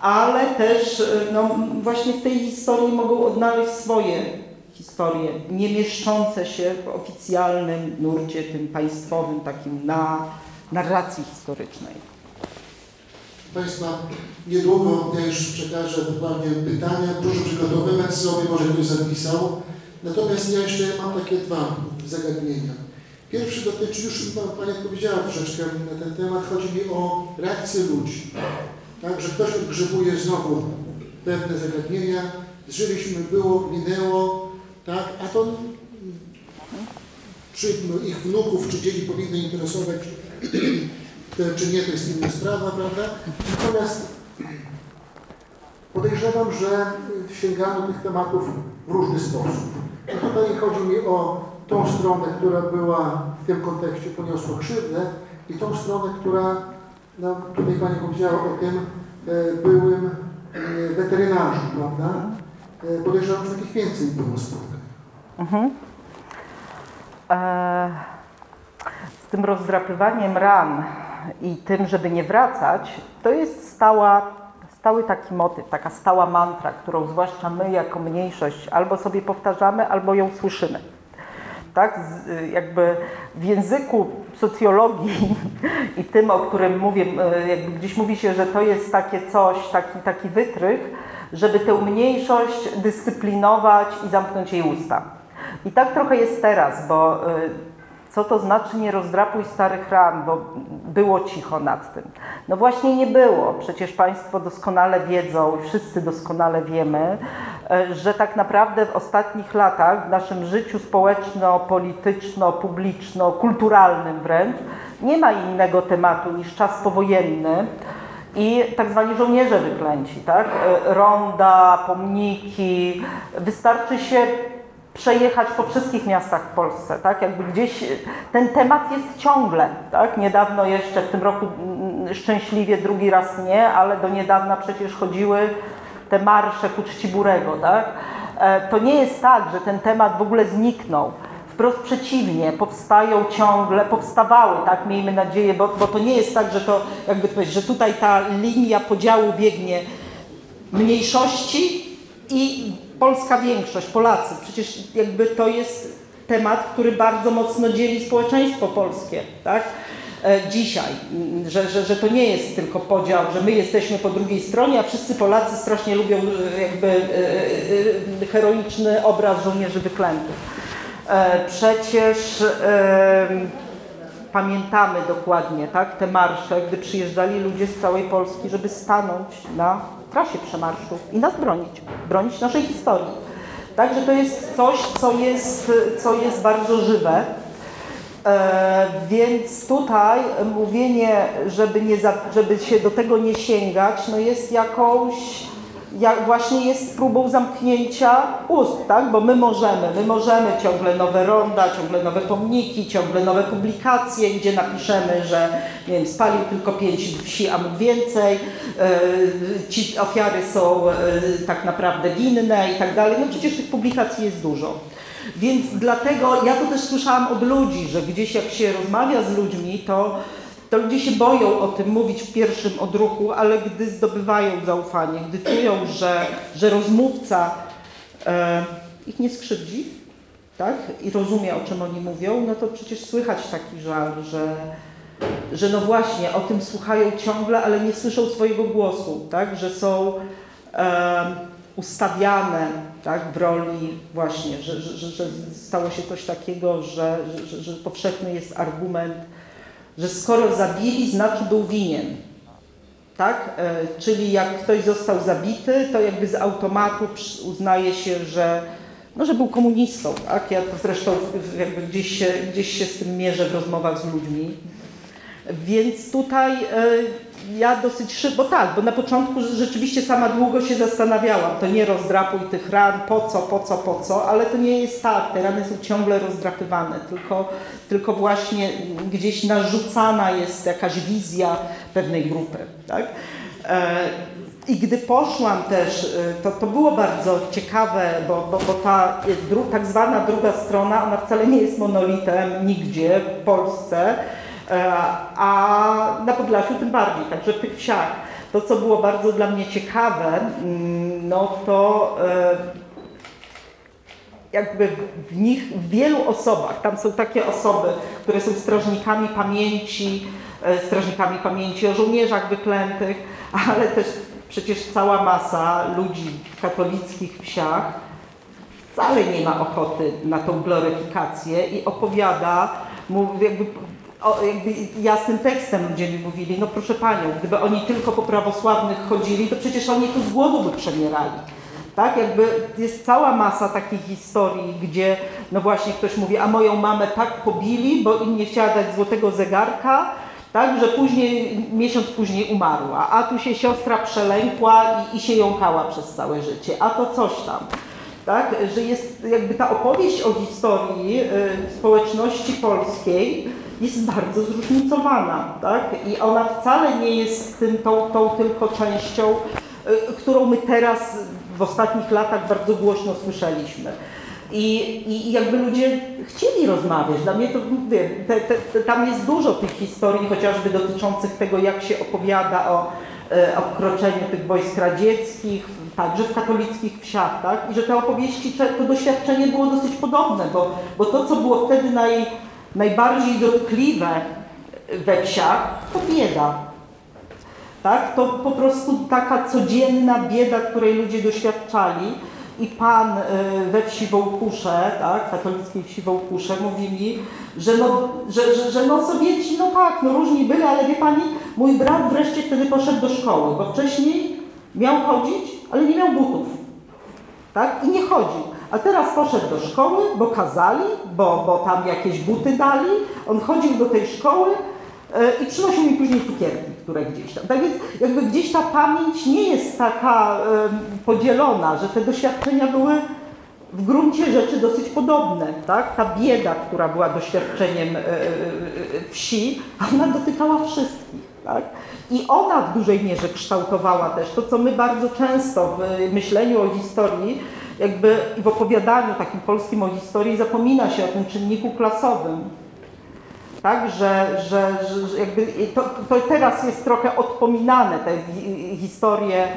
ale też no, właśnie w tej historii mogą odnaleźć swoje historie, nie mieszczące się w oficjalnym nurcie, tym państwowym, takim na narracji historycznej. Państwa, niedługo ja już przekażę dokładnie pytania, proszę przygotowywać sobie, może ktoś zapisał. Natomiast ja jeszcze mam takie dwa zagadnienia. Pierwszy dotyczy, już Pani powiedziała troszeczkę na ten temat, chodzi mi o reakcję ludzi. Tak, że ktoś odgrzebuje znowu pewne zagadnienia, żyliśmy, było, minęło, tak, a to czy ich wnuków, czy dzieci powinny interesować, czy nie, to jest inna sprawa, prawda? Natomiast podejrzewam, że sięgano tych tematów w różny sposób. I tutaj chodzi mi o tą stronę, która była w tym kontekście poniosła krzywdę i tą stronę, która no, tutaj Pani powiedziała o tym e, byłym e, weterynarzu, prawda? E, podejrzewam, że takich więcej było spotkań. Mhm. z tym rozdrapywaniem ran i tym, żeby nie wracać, to jest stała, stały taki motyw, taka stała mantra, którą zwłaszcza my jako mniejszość albo sobie powtarzamy, albo ją słyszymy tak? Jakby w języku socjologii i tym, o którym mówię, jakby gdzieś mówi się, że to jest takie coś, taki, taki wytrych, żeby tę mniejszość dyscyplinować i zamknąć jej usta. I tak trochę jest teraz, bo y, Co to znaczy nie rozdrapuj starych ran, bo było cicho nad tym. No właśnie nie było. Przecież Państwo doskonale wiedzą i wszyscy doskonale wiemy, e, że tak naprawdę w ostatnich latach w naszym życiu społeczno-polityczno-publiczno-kulturalnym wręcz nie ma innego tematu niż czas powojenny i tak zwani żołnierze wyklęci, tak? E, ronda, pomniki. Wystarczy się przejechać po wszystkich miastach w Polsce, tak? Jakby gdzieś ten temat jest ciągle, tak? Niedawno jeszcze w tym roku mm, szczęśliwie drugi raz nie, ale do niedawna przecież chodziły te marsze ku czci Burego, tak? E, to nie jest tak, że ten temat w ogóle zniknął. Wprost przeciwnie, powstają ciągle, powstawały, tak, miejmy nadzieję, bo, bo to nie jest tak, że to, jakby to powiedzieć, że tutaj ta linia podziału biegnie mniejszości i polska większość, Polacy. Przecież jakby to jest temat, który bardzo mocno dzieli społeczeństwo polskie, tak? E, dzisiaj, że, że, że to nie jest tylko podział, że my jesteśmy po drugiej stronie, a wszyscy Polacy strasznie lubią e, jakby e, heroiczny obraz żołnierzy wyklętych. Przecież pamiętamy dokładnie tak, te marsze, gdy przyjeżdżali ludzie z całej Polski, żeby stanąć na trasie przemarszów i nas bronić, bronić naszej historii. Także to jest coś, co jest, co jest bardzo żywe. E, więc tutaj mówienie, żeby, nie żeby się do tego nie sięgać, no jest jakąś jak właśnie jest próbą zamknięcia ust, tak? bo my możemy, my możemy ciągle nowe ronda, ciągle nowe pomniki, ciągle nowe publikacje, gdzie napiszemy, że nie wiem, spalił tylko pięć wsi, a mógł więcej, yy, ci ofiary są yy, tak naprawdę winne i tak dalej. No przecież tych publikacji jest dużo. Więc dlatego ja to też słyszałam od ludzi, że gdzieś jak się rozmawia z ludźmi, to to ludzie się boją o tym mówić w pierwszym odruchu, ale gdy zdobywają zaufanie, gdy czują, że, że rozmówca e, ich nie skrzywdzi tak? i rozumie, o czym oni mówią, no to przecież słychać taki żal, że, że no właśnie, o tym słuchają ciągle, ale nie słyszą swojego głosu, tak? że są e, ustawiane tak? w roli właśnie, że, że, że stało się coś takiego, że, że, że powszechny jest argument, że skoro zabili, znaczy był winien. Tak? E, czyli jak ktoś został zabity, to jakby z automatu uznaje się, że, no, że był komunistą. Tak? Ja to zresztą jakby gdzieś, się, gdzieś się z tym mierzę w rozmowach z ludźmi. Więc tutaj e, ja dosyć szybko, tak, bo na początku rzeczywiście sama długo się zastanawiałam, to nie rozdrapuj tych ran, po co, po co, po co, ale to nie jest tak, te rany są ciągle rozdrapywane, tylko, tylko właśnie gdzieś narzucana jest jakaś wizja pewnej grupy, tak? E, I gdy poszłam też, e, to, to było bardzo ciekawe, bo, bo, bo ta dru, tak zwana druga strona, ona wcale nie jest monolitem nigdzie w Polsce, a na Podlasiu tym bardziej, także tych wsiach. To, co było bardzo dla mnie ciekawe, mm, no to e, jakby w nich, w wielu osobach, tam są takie osoby, które są strażnikami pamięci, e, strażnikami pamięci o żołnierzach wyklętych, ale też przecież cała masa ludzi w katolickich wsiach wcale nie ma ochoty na tą gloryfikację i opowiada, jakby o, jakby jasnym tekstem ludzie mi mówili, no proszę Panią, gdyby oni tylko po prawosławnych chodzili, to przecież oni tu z głodu by przemierali. Tak, jakby jest cała masa takich historii, gdzie no właśnie ktoś mówi, a moją mamę tak pobili, bo im nie chciała dać złotego zegarka, tak, że później, miesiąc później umarła, a tu się siostra przelękła i, i się jąkała przez całe życie, a to coś tam. Tak, że jest jakby ta opowieść o historii y, społeczności polskiej, jest bardzo zróżnicowana, tak? I ona wcale nie jest tym, tą, tą tylko częścią, y, którą my teraz w ostatnich latach bardzo głośno słyszeliśmy. I, i jakby ludzie chcieli rozmawiać. Dla mnie to, mówię, te, te, tam jest dużo tych historii, chociażby dotyczących tego, jak się opowiada o e, obkroczeniu tych wojsk radzieckich, także w katolickich wsiach, tak? I że te opowieści, to doświadczenie było dosyć podobne, bo, bo to, co było wtedy naj, najbardziej dotkliwe we wsiach, to bieda. Tak? To po prostu taka codzienna bieda, której ludzie doświadczali. i pan y, we wsi Wołkusze, tak, katolickiej wsi Wołkusze, mówi mi, że no, że, że, że no Sowieci, no tak, no różni byli, ale wie pani, mój brat wreszcie wtedy poszedł do szkoły, bo wcześniej miał chodzić, ale nie miał butów, tak, i nie chodził. A teraz poszedł do szkoły, bo kazali, bo, bo tam jakieś buty dali, on chodził do tej szkoły, i przynosił mi później cukierki, które gdzieś tam. Tak więc jakby gdzieś ta pamięć nie jest taka podzielona, że te doświadczenia były w gruncie rzeczy dosyć podobne. Tak? Ta bieda, która była doświadczeniem e, e, wsi, ona dotykała wszystkich. Tak? I ona w dużej mierze kształtowała też to, co my bardzo często w myśleniu o historii, jakby w opowiadaniu takim polskim o historii zapomina się o tym czynniku klasowym tak, że, że, że jakby to, to, teraz jest trochę odpominane, te historie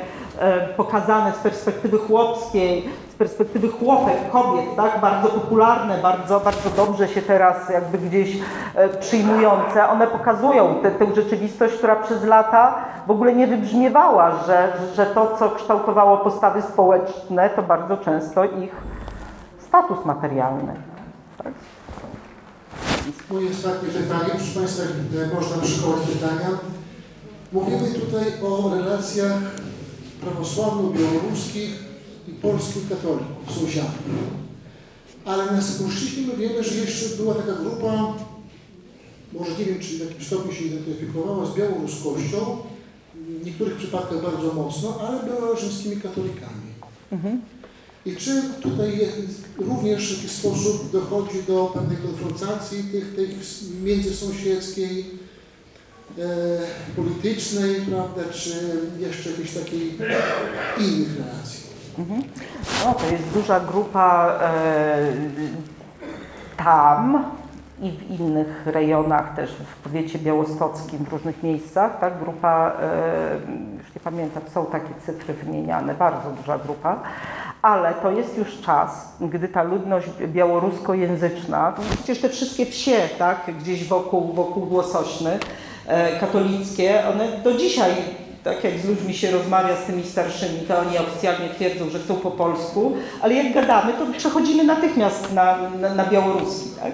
pokazane z perspektywy chłopskiej, z perspektywy chłopek, kobiet, tak, bardzo popularne, bardzo, bardzo dobrze się teraz jakby gdzieś e, przyjmujące, one pokazują tę, tę rzeczywistość, która przez lata w ogóle nie wybrzmiewała, że, że to, co kształtowało postawy społeczne, to bardzo często ich status materialny. Tak? Moje ostatnie pytanie, proszę Państwa, można szykować pytania. Mówimy tutaj o relacjach prawosławno-białoruskich i polskich katolików, sąsiadów. Ale na Skurszczyźnie my wiemy, że jeszcze była taka grupa, może nie wiem, czy w jakim stopniu się identyfikowała z białoruskością, w niektórych przypadkach bardzo mocno, ale była rzymskimi katolikami. Mhm. I czy tutaj również w jakiś sposób dochodzi do pewnej konfrontacji tych, tych międzysąsiedzkiej, politycznej, prawda, czy jeszcze jakiejś takiej innych relacji? Mhm. No, to jest duża grupa e, tam i w innych rejonach, też w powiecie białostockim, w różnych miejscach. Tak? Grupa, e, już nie pamiętam, są takie cyfry wymieniane, bardzo duża grupa ale to jest już czas, gdy ta ludność białoruskojęzyczna, przecież te wszystkie wsie, tak, gdzieś wokół, wokół Włosośny, e, katolickie, one do dzisiaj, tak jak z ludźmi się rozmawia z tymi starszymi, to oni oficjalnie twierdzą, że chcą po polsku, ale jak gadamy, to przechodzimy natychmiast na, na, na białoruski, tak.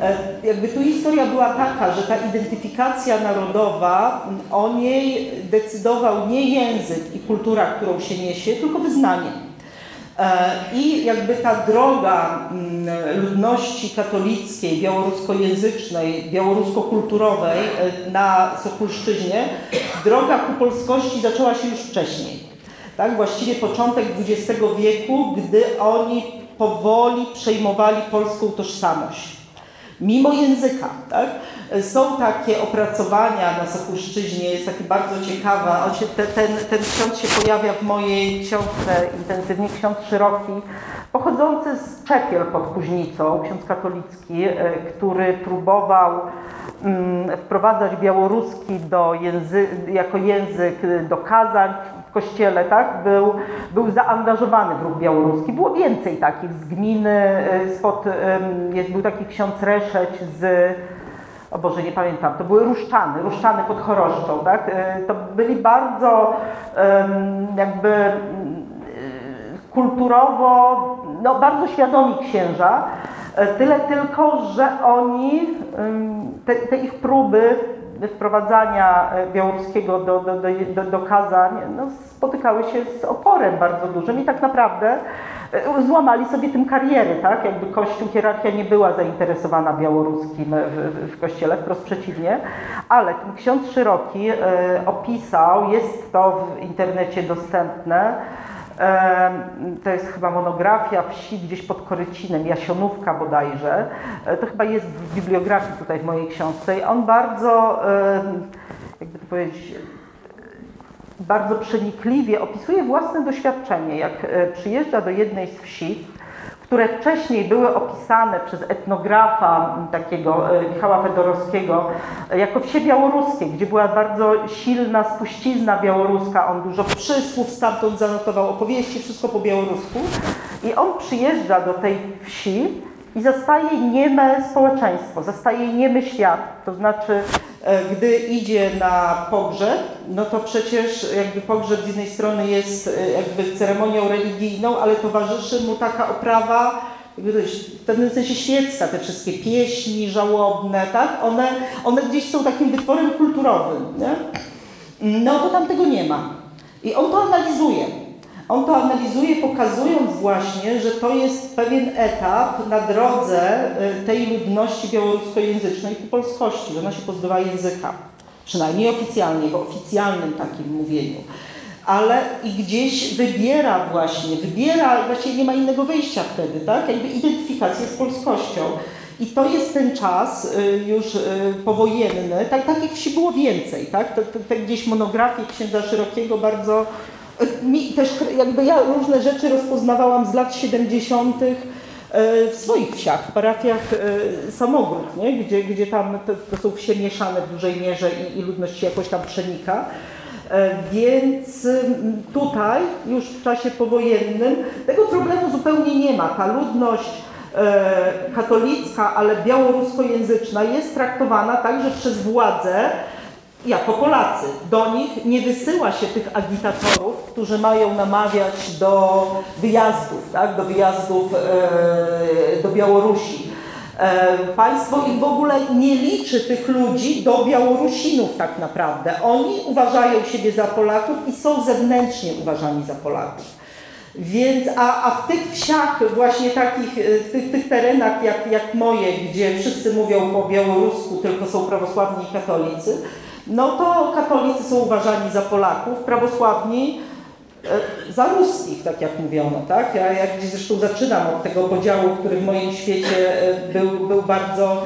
E, jakby tu historia była taka, że ta identyfikacja narodowa, o niej decydował nie język i kultura, którą się niesie, tylko wyznanie. E, I jakby ta droga mm, ludności katolickiej, białoruskojęzycznej, białoruskokulturowej e, na Sokulszczyźnie, droga ku polskości zaczęła się już wcześniej. Tak, właściwie początek XX wieku, gdy oni powoli przejmowali polską tożsamość. Mimo języka, tak? Są takie opracowania na Sokuszczyźnie, jest takie bardzo te, ten, ten ksiądz się pojawia w mojej książce intensywnie, ksiądz Szeroki, pochodzący z Czepiel pod Kuźnicą, ksiądz katolicki, e, który próbował mm, wprowadzać białoruski do języ jako język do kazań kościele, tak? Był, był zaangażowany w ruch białoruski. Było więcej takich z gminy, e, spod, jest, był taki ksiądz Reszeć z o Boże, nie pamiętam, to były Ruszczany, Ruszczany pod Choroszczą, tak? E, to byli bardzo jakby kulturowo, no bardzo świadomi księża, tyle tylko, że oni, te, te ich próby wprowadzania e, białoruskiego do, do, do, do kazań no, spotykały się z oporem bardzo dużym i tak naprawdę e, złamali sobie tym kariery, tak? Jakby Kościół, hierarchia nie była zainteresowana białoruskim w, w, w kościele, wprost przeciwnie, ale ten ksiądz Szeroki e, opisał, jest to w internecie dostępne, to jest chyba monografia wsi gdzieś pod Korycinem, Jasionówka bodajże. E, to chyba jest w bibliografii tutaj w mojej książce. I on bardzo, jakby to powiedzieć, bardzo przenikliwie opisuje własne doświadczenie. Jak e, przyjeżdża do jednej z wsi, które wcześniej były opisane przez etnografa takiego e, Michała Fedorowskiego e, jako wsie białoruskie, gdzie była bardzo silna spuścizna białoruska. On dużo przysłów stamtąd zanotował, opowieści, wszystko po białorusku. I on przyjeżdża do tej wsi i zastaje nieme społeczeństwo, zastaje niemy świat. To znaczy Gdy idzie na pogrzeb, no to przecież jakby pogrzeb z jednej strony jest e, jakby ceremonią religijną, ale towarzyszy mu taka oprawa, w pewnym sensie świecka, te wszystkie pieśni żałobne, tak? One, one gdzieś są takim wytworem kulturowym, nie? No to tam tego nie ma. I on to analizuje. On to analizuje, pokazując właśnie, że to jest pewien etap na drodze y, tej ludności białoruskojęzycznej ku polskości, że ona się pozbywa języka. Przynajmniej oficjalnie, w oficjalnym takim mówieniu. Ale i gdzieś wybiera właśnie, wybiera, właściwie nie ma innego wyjścia wtedy, tak? Jakby identyfikację z polskością. I to jest ten czas y, już y, powojenny, tak, takich wsi było więcej, tak? Te, te, te gdzieś monografie księdza Szerokiego bardzo mi też jakby ja różne rzeczy rozpoznawałam z lat 70. y, w swoich wsiach, w parafiach y, Samogród, nie? Gdzie, gdzie tam to, są wsie mieszane w dużej mierze i, i ludność się jakoś tam przenika. E, Więc ym, tutaj już w czasie powojennym tego problemu zupełnie nie ma. Ta ludność e, katolicka, ale białoruskojęzyczna jest traktowana także przez władze jako Polacy. Do nich nie wysyła się tych agitatorów, którzy mają namawiać do wyjazdów, tak? do wyjazdów e, do Białorusi. E, Państwo ich w ogóle nie liczy tych ludzi do Białorusinów tak naprawdę. Oni uważają siebie za Polaków i są zewnętrznie uważani za Polaków. Więc, a, a w tych wsiach, właśnie takich, e, w tych, tych terenach jak, jak moje, gdzie wszyscy mówią po białorusku, tylko są prawosławni i katolicy, no to katolicy są uważani za Polaków, prawosławni e, za ruskich, tak jak mówiono, tak? Ja jak gdzieś zresztą zaczynam od tego podziału, który w moim świecie e, był, był bardzo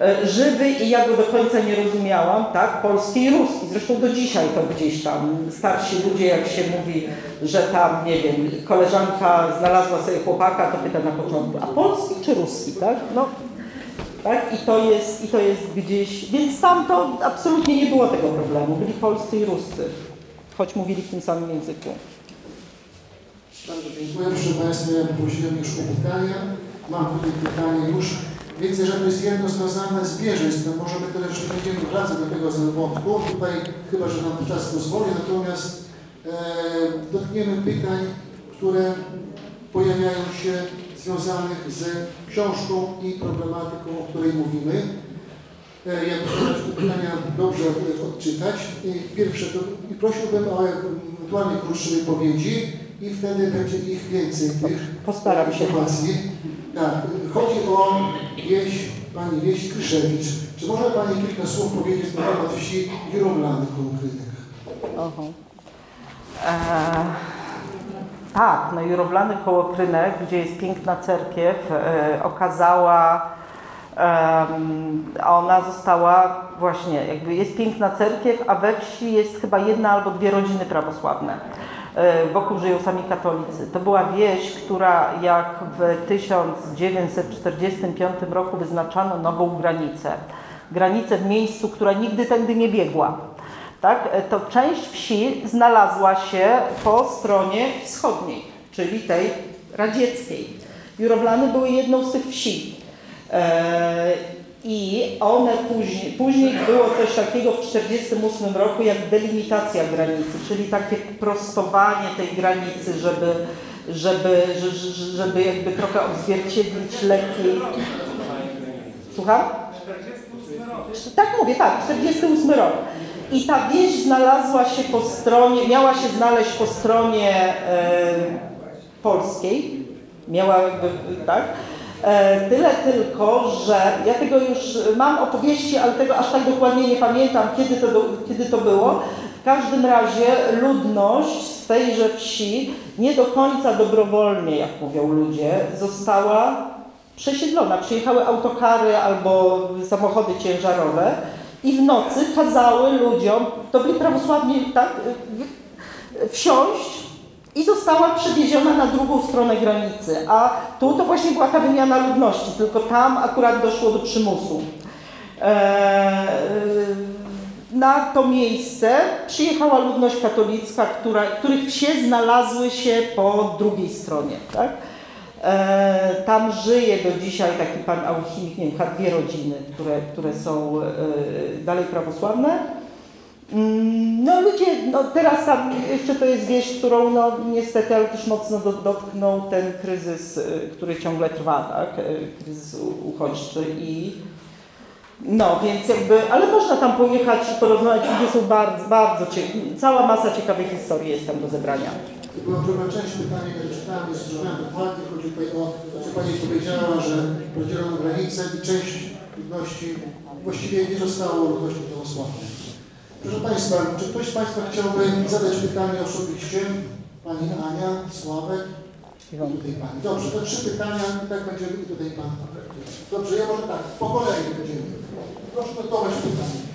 e, żywy i ja go do końca nie rozumiałam, tak? Polski i ruski. Zresztą do dzisiaj to gdzieś tam starsi ludzie, jak się mówi, że tam, nie wiem, koleżanka znalazła sobie chłopaka, to pyta na początku, a polski czy ruski, tak? No, tak? I to jest, i to jest gdzieś, więc tam to absolutnie nie było tego problemu. Byli polscy i ruscy, choć mówili w tym samym języku. Bardzo dziękuję. Proszę Państwa, ja prosiłem już o pytania. Mam tutaj pytanie już. Widzę, że to jest jedno związane z bieżeństwem. Może my tyle jeszcze będziemy wracać do tego wątku. Tutaj chyba, że nam czas pozwoli. Natomiast e, dotkniemy pytań, które pojawiają się związanych z książką i problematyką, o której mówimy. E, Ja muszę te pytania dobrze e, odczytać. Pierwsze to i prosiłbym o ewentualnie krótsze wypowiedzi i wtedy będzie ich więcej tych Postaram się. informacji. Tak, chodzi o wieś, pani wieś Kryszewicz. Czy może Pani kilka słów powiedzieć na temat wsi Jurowlany koło Krynek? Oho. Eee, tak, no Jurowlany koło Krynek, gdzie jest piękna cerkiew, e, okazała, em, ona została właśnie, jakby jest piękna cerkiew, a we wsi jest chyba jedna albo dwie rodziny prawosławne. E, Wokół żyją sami katolicy. To była wieś, która jak w 1945 roku wyznaczano nową granicę. Granicę w miejscu, która nigdy tędy nie biegła. Tak? E, To część wsi znalazła się po stronie wschodniej, czyli tej radzieckiej. Jurowlany były jedną z tych wsi. E, I one później, później było coś takiego w 1948 roku jak delimitacja granicy, czyli takie prostowanie tej granicy, żeby, żeby, że- że- żeby jakby trochę odzwierciedlić lepiej. Słucham? Tak mówię, tak, 48 rok. I ta wieś znalazła się po stronie, miała się znaleźć po stronie e, polskiej, miała tak. E, tyle tylko, że ja tego już mam opowieści, ale tego aż tak dokładnie nie pamiętam, kiedy to, do- kiedy to było. W każdym razie ludność z tejże wsi nie do końca dobrowolnie, jak mówią ludzie, została przesiedlona. Przyjechały autokary albo samochody ciężarowe i w nocy kazały ludziom, to byli prawosławni, tak, wsiąść i została przewieziona na drugą stronę granicy. A tu to właśnie była ta wymiana ludności, tylko tam akurat doszło do przymusu. Eee, na to miejsce przyjechała ludność katolicka, która, których wsie znalazły się po drugiej stronie. Tak? E, tam żyje do dzisiaj taki pan alchimik, nie wiem, dwie rodziny, które, które są e, dalej prawosławne. Mm, No ludzie, no teraz tam jeszcze to jest wieś, którą no niestety, ale też mocno do, dotknął ten kryzys, y, który ciągle trwa, tak, kryzys uchodźczy i no więc jakby, ale można tam pojechać i porozmawiać, ludzie są bardzo, bardzo ciekawi, cała masa ciekawych historii jest tam do zebrania. Była druga część pytania, które czytałem, nie słyszałem dokładnie. Chodzi tutaj o to, co Pani powiedziała, że rozdzielono granice i część ludności właściwie nie zostało ludnością prawosławną. Proszę Państwa, czy ktoś z Państwa chciałby zadać pytanie osobiście? Pani Ania, Sławek tutaj Pani. Dobrze, to trzy pytania i tak będziemy i tutaj Pan. Dobrze, ja może tak, po kolei będziemy. Proszę notować pytanie.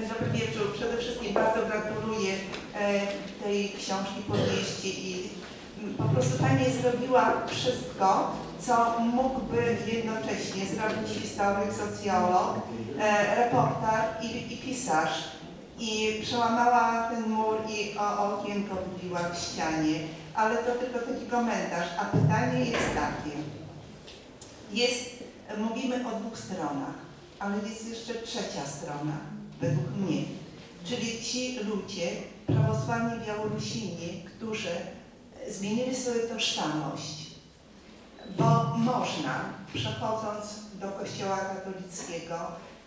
Dobry wieczór. Przede wszystkim bardzo gratuluję e, tej książki, powieści i po prostu Pani zrobiła wszystko, co mógłby jednocześnie zrobić historyk, socjolog, e, reporter i, i pisarz. I przełamała ten mur i o okienko wbiła w ścianie. Ale to tylko taki komentarz. A pytanie jest takie. Jest, mówimy o dwóch stronach, ale jest jeszcze trzecia strona, według mnie. Czyli ci ludzie, prawosławni Białorusini, którzy zmienili swoją tożsamość, bo można, przechodząc do kościoła katolickiego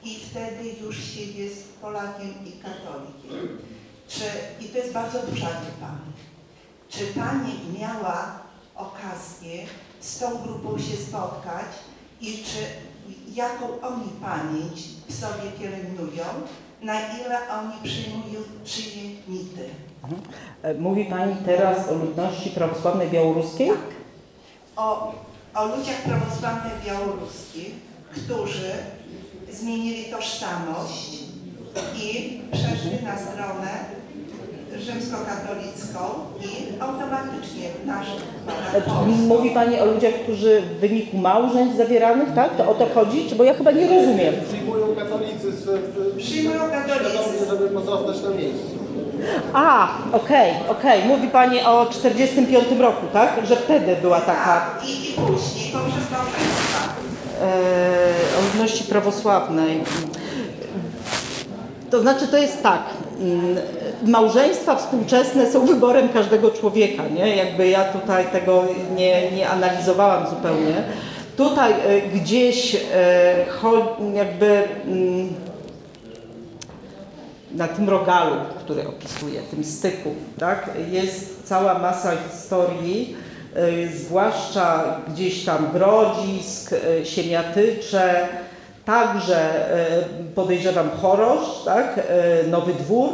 i wtedy już się jest Polakiem i katolikiem. Czy, I to jest bardzo duża grupa. Czy Pani miała okazję z tą grupą się spotkać i czy jaką oni pamięć w sobie pielęgnują, na ile oni przyjmują czyje mity? E, Mówi Pani teraz o ludności prawosławnej białoruskiej? O, o ludziach prawosławnych białoruskich, którzy zmienili tożsamość i przeszli na stronę rzymskokatolicką i automatycznie nasz E. Mówi Pani o ludziach, którzy w wyniku małżeństw zawieranych, tak? To o to chodzi? Czy bo ja chyba nie rozumiem. Przyjmują Przyjmują żeby pozostać na miejscu. A, okej, okej. Mówi Pani o 45 roku, tak? Że wtedy była taka Tak, i, i później poprzez małżeństwa. e, o ludności prawosławnej. To znaczy, to jest tak. mm, Małżeństwa współczesne są wyborem każdego człowieka, nie? Jakby ja tutaj tego nie, nie analizowałam zupełnie. Tutaj e, gdzieś e, cho- jakby mm, na tym rogalu, który opisuję, tym styku, tak, jest cała masa historii, y, zwłaszcza gdzieś tam grodzisk, y, siemiatycze, także y, podejrzewam chorosz, tak, nowy dwór.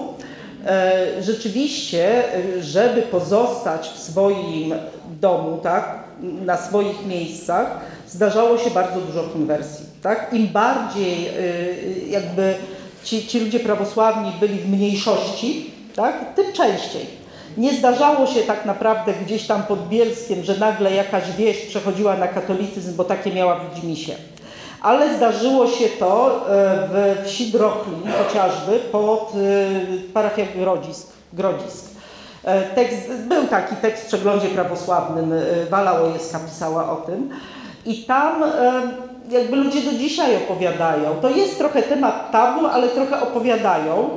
Rzeczywiście, żeby pozostać w swoim domu, tak, na swoich miejscach, zdarzało się bardzo dużo konwersji. Tak? Im bardziej jakby ci, ci ludzie prawosławni byli w mniejszości, tak, tym częściej. Nie zdarzało się tak naprawdę gdzieś tam pod Bielskiem, że nagle jakaś wieś przechodziła na katolicyzm, bo takie miała w Widzimisię. Ale zdarzyło się to e, w wsi Drochlin chociażby pod e, parafią Grodzisk. Grodzisk. E, Tekst, był taki tekst w przeglądzie prawosławnym, Wala Łojewska pisała o tym. I tam jakby ludzie do dzisiaj opowiadają. To jest trochę temat tabu, ale trochę opowiadają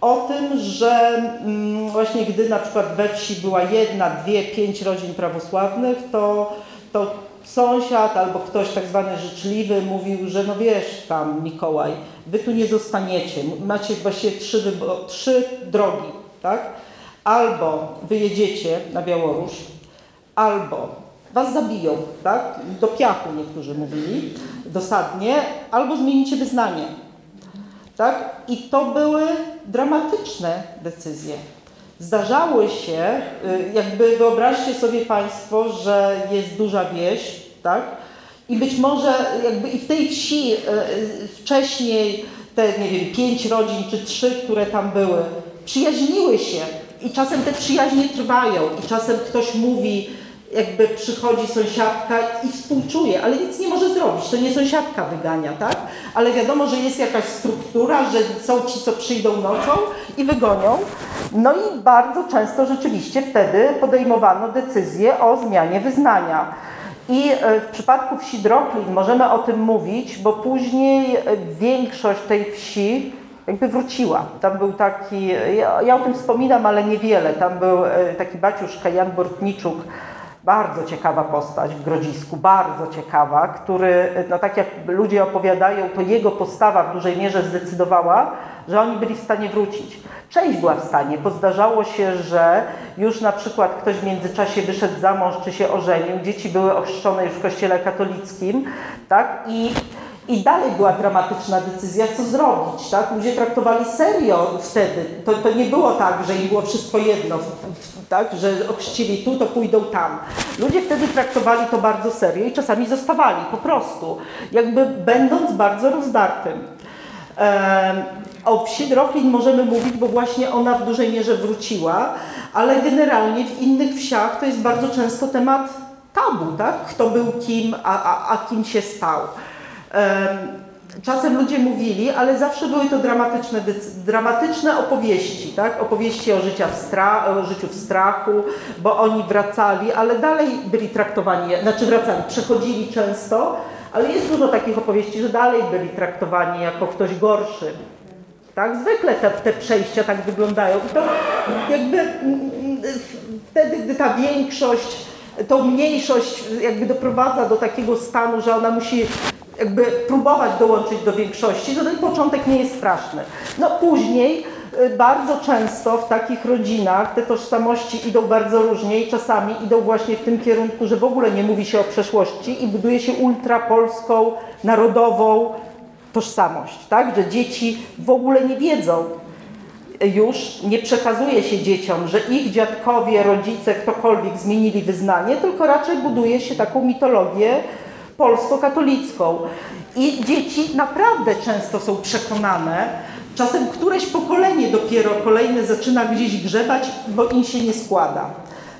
o tym, że mm, właśnie gdy na przykład we wsi była jedna, dwie, pięć rodzin prawosławnych, to, to sąsiad albo ktoś tak zwany życzliwy mówił, że no wiesz tam Mikołaj, wy tu nie zostaniecie, macie właściwie trzy, trzy drogi, tak? Albo wyjedziecie na Białoruś, albo was zabiją, tak? Do piachu niektórzy mówili, dosadnie, albo zmienicie wyznanie. Tak? I to były dramatyczne decyzje. Zdarzały się, y, jakby wyobraźcie sobie Państwo, że jest duża wieś, tak? I być może jakby i w tej wsi y, y, wcześniej te, nie wiem, pięć rodzin czy trzy, które tam były, przyjaźniły się i czasem te przyjaźnie trwają i czasem ktoś mówi, jakby przychodzi sąsiadka i współczuje, ale nic nie może zrobić, to nie sąsiadka wygania, tak? Ale wiadomo, że jest jakaś struktura, że są ci, co przyjdą nocą i wygonią. No i bardzo często rzeczywiście wtedy podejmowano decyzję o zmianie wyznania. I e, w przypadku wsi Droklin możemy o tym mówić, bo później e, większość tej wsi jakby wróciła. Tam był taki, ja, ja o tym wspominam, ale niewiele. Tam był e, taki baciuszka Jan Bortniczuk, bardzo ciekawa postać w Grodzisku, bardzo ciekawa, który, no tak jak ludzie opowiadają, to jego postawa w dużej mierze zdecydowała, że oni byli w stanie wrócić. Część była w stanie, bo zdarzało się, że już na przykład ktoś w międzyczasie wyszedł za mąż czy się ożenił, dzieci były ochrzczone już w kościele katolickim, tak, i i dalej była dramatyczna decyzja, co zrobić. Tak? Ludzie traktowali serio wtedy. To, to nie było tak, że im było wszystko jedno, tak? że ochrzcili tu, to pójdą tam. Ludzie wtedy traktowali to bardzo serio i czasami zostawali po prostu, jakby będąc bardzo rozdartym. Em, O wsi Droklin możemy mówić, bo właśnie ona w dużej mierze wróciła, ale generalnie w innych wsiach to jest bardzo często temat tabu, tak? Kto był kim, a, a, a kim się stał. Em, Czasem ludzie mówili, ale zawsze były to dramatyczne, dramatyczne opowieści, tak? Opowieści o, życia w o życiu w strachu, bo oni wracali, ale dalej byli traktowani, znaczy wracali, przechodzili często, ale jest dużo takich opowieści, że dalej byli traktowani jako ktoś gorszy. Tak? Zwykle te, te przejścia tak wyglądają. To jakby mm, mm, wtedy, gdy ta większość, tą mniejszość jakby doprowadza do takiego stanu, że ona musi jakby próbować dołączyć do większości, to ten początek nie jest straszny. No później y, bardzo często w takich rodzinach te tożsamości idą bardzo różnie i czasami idą właśnie w tym kierunku, że w ogóle nie mówi się o przeszłości i buduje się ultrapolską, narodową tożsamość, tak? Że dzieci w ogóle nie wiedzą, już nie przekazuje się dzieciom, że ich dziadkowie, rodzice, ktokolwiek zmienili wyznanie, tylko raczej buduje się taką mitologię polsko-katolicką. I dzieci naprawdę często są przekonane, czasem któreś pokolenie dopiero kolejne zaczyna gdzieś grzebać, bo im się nie składa.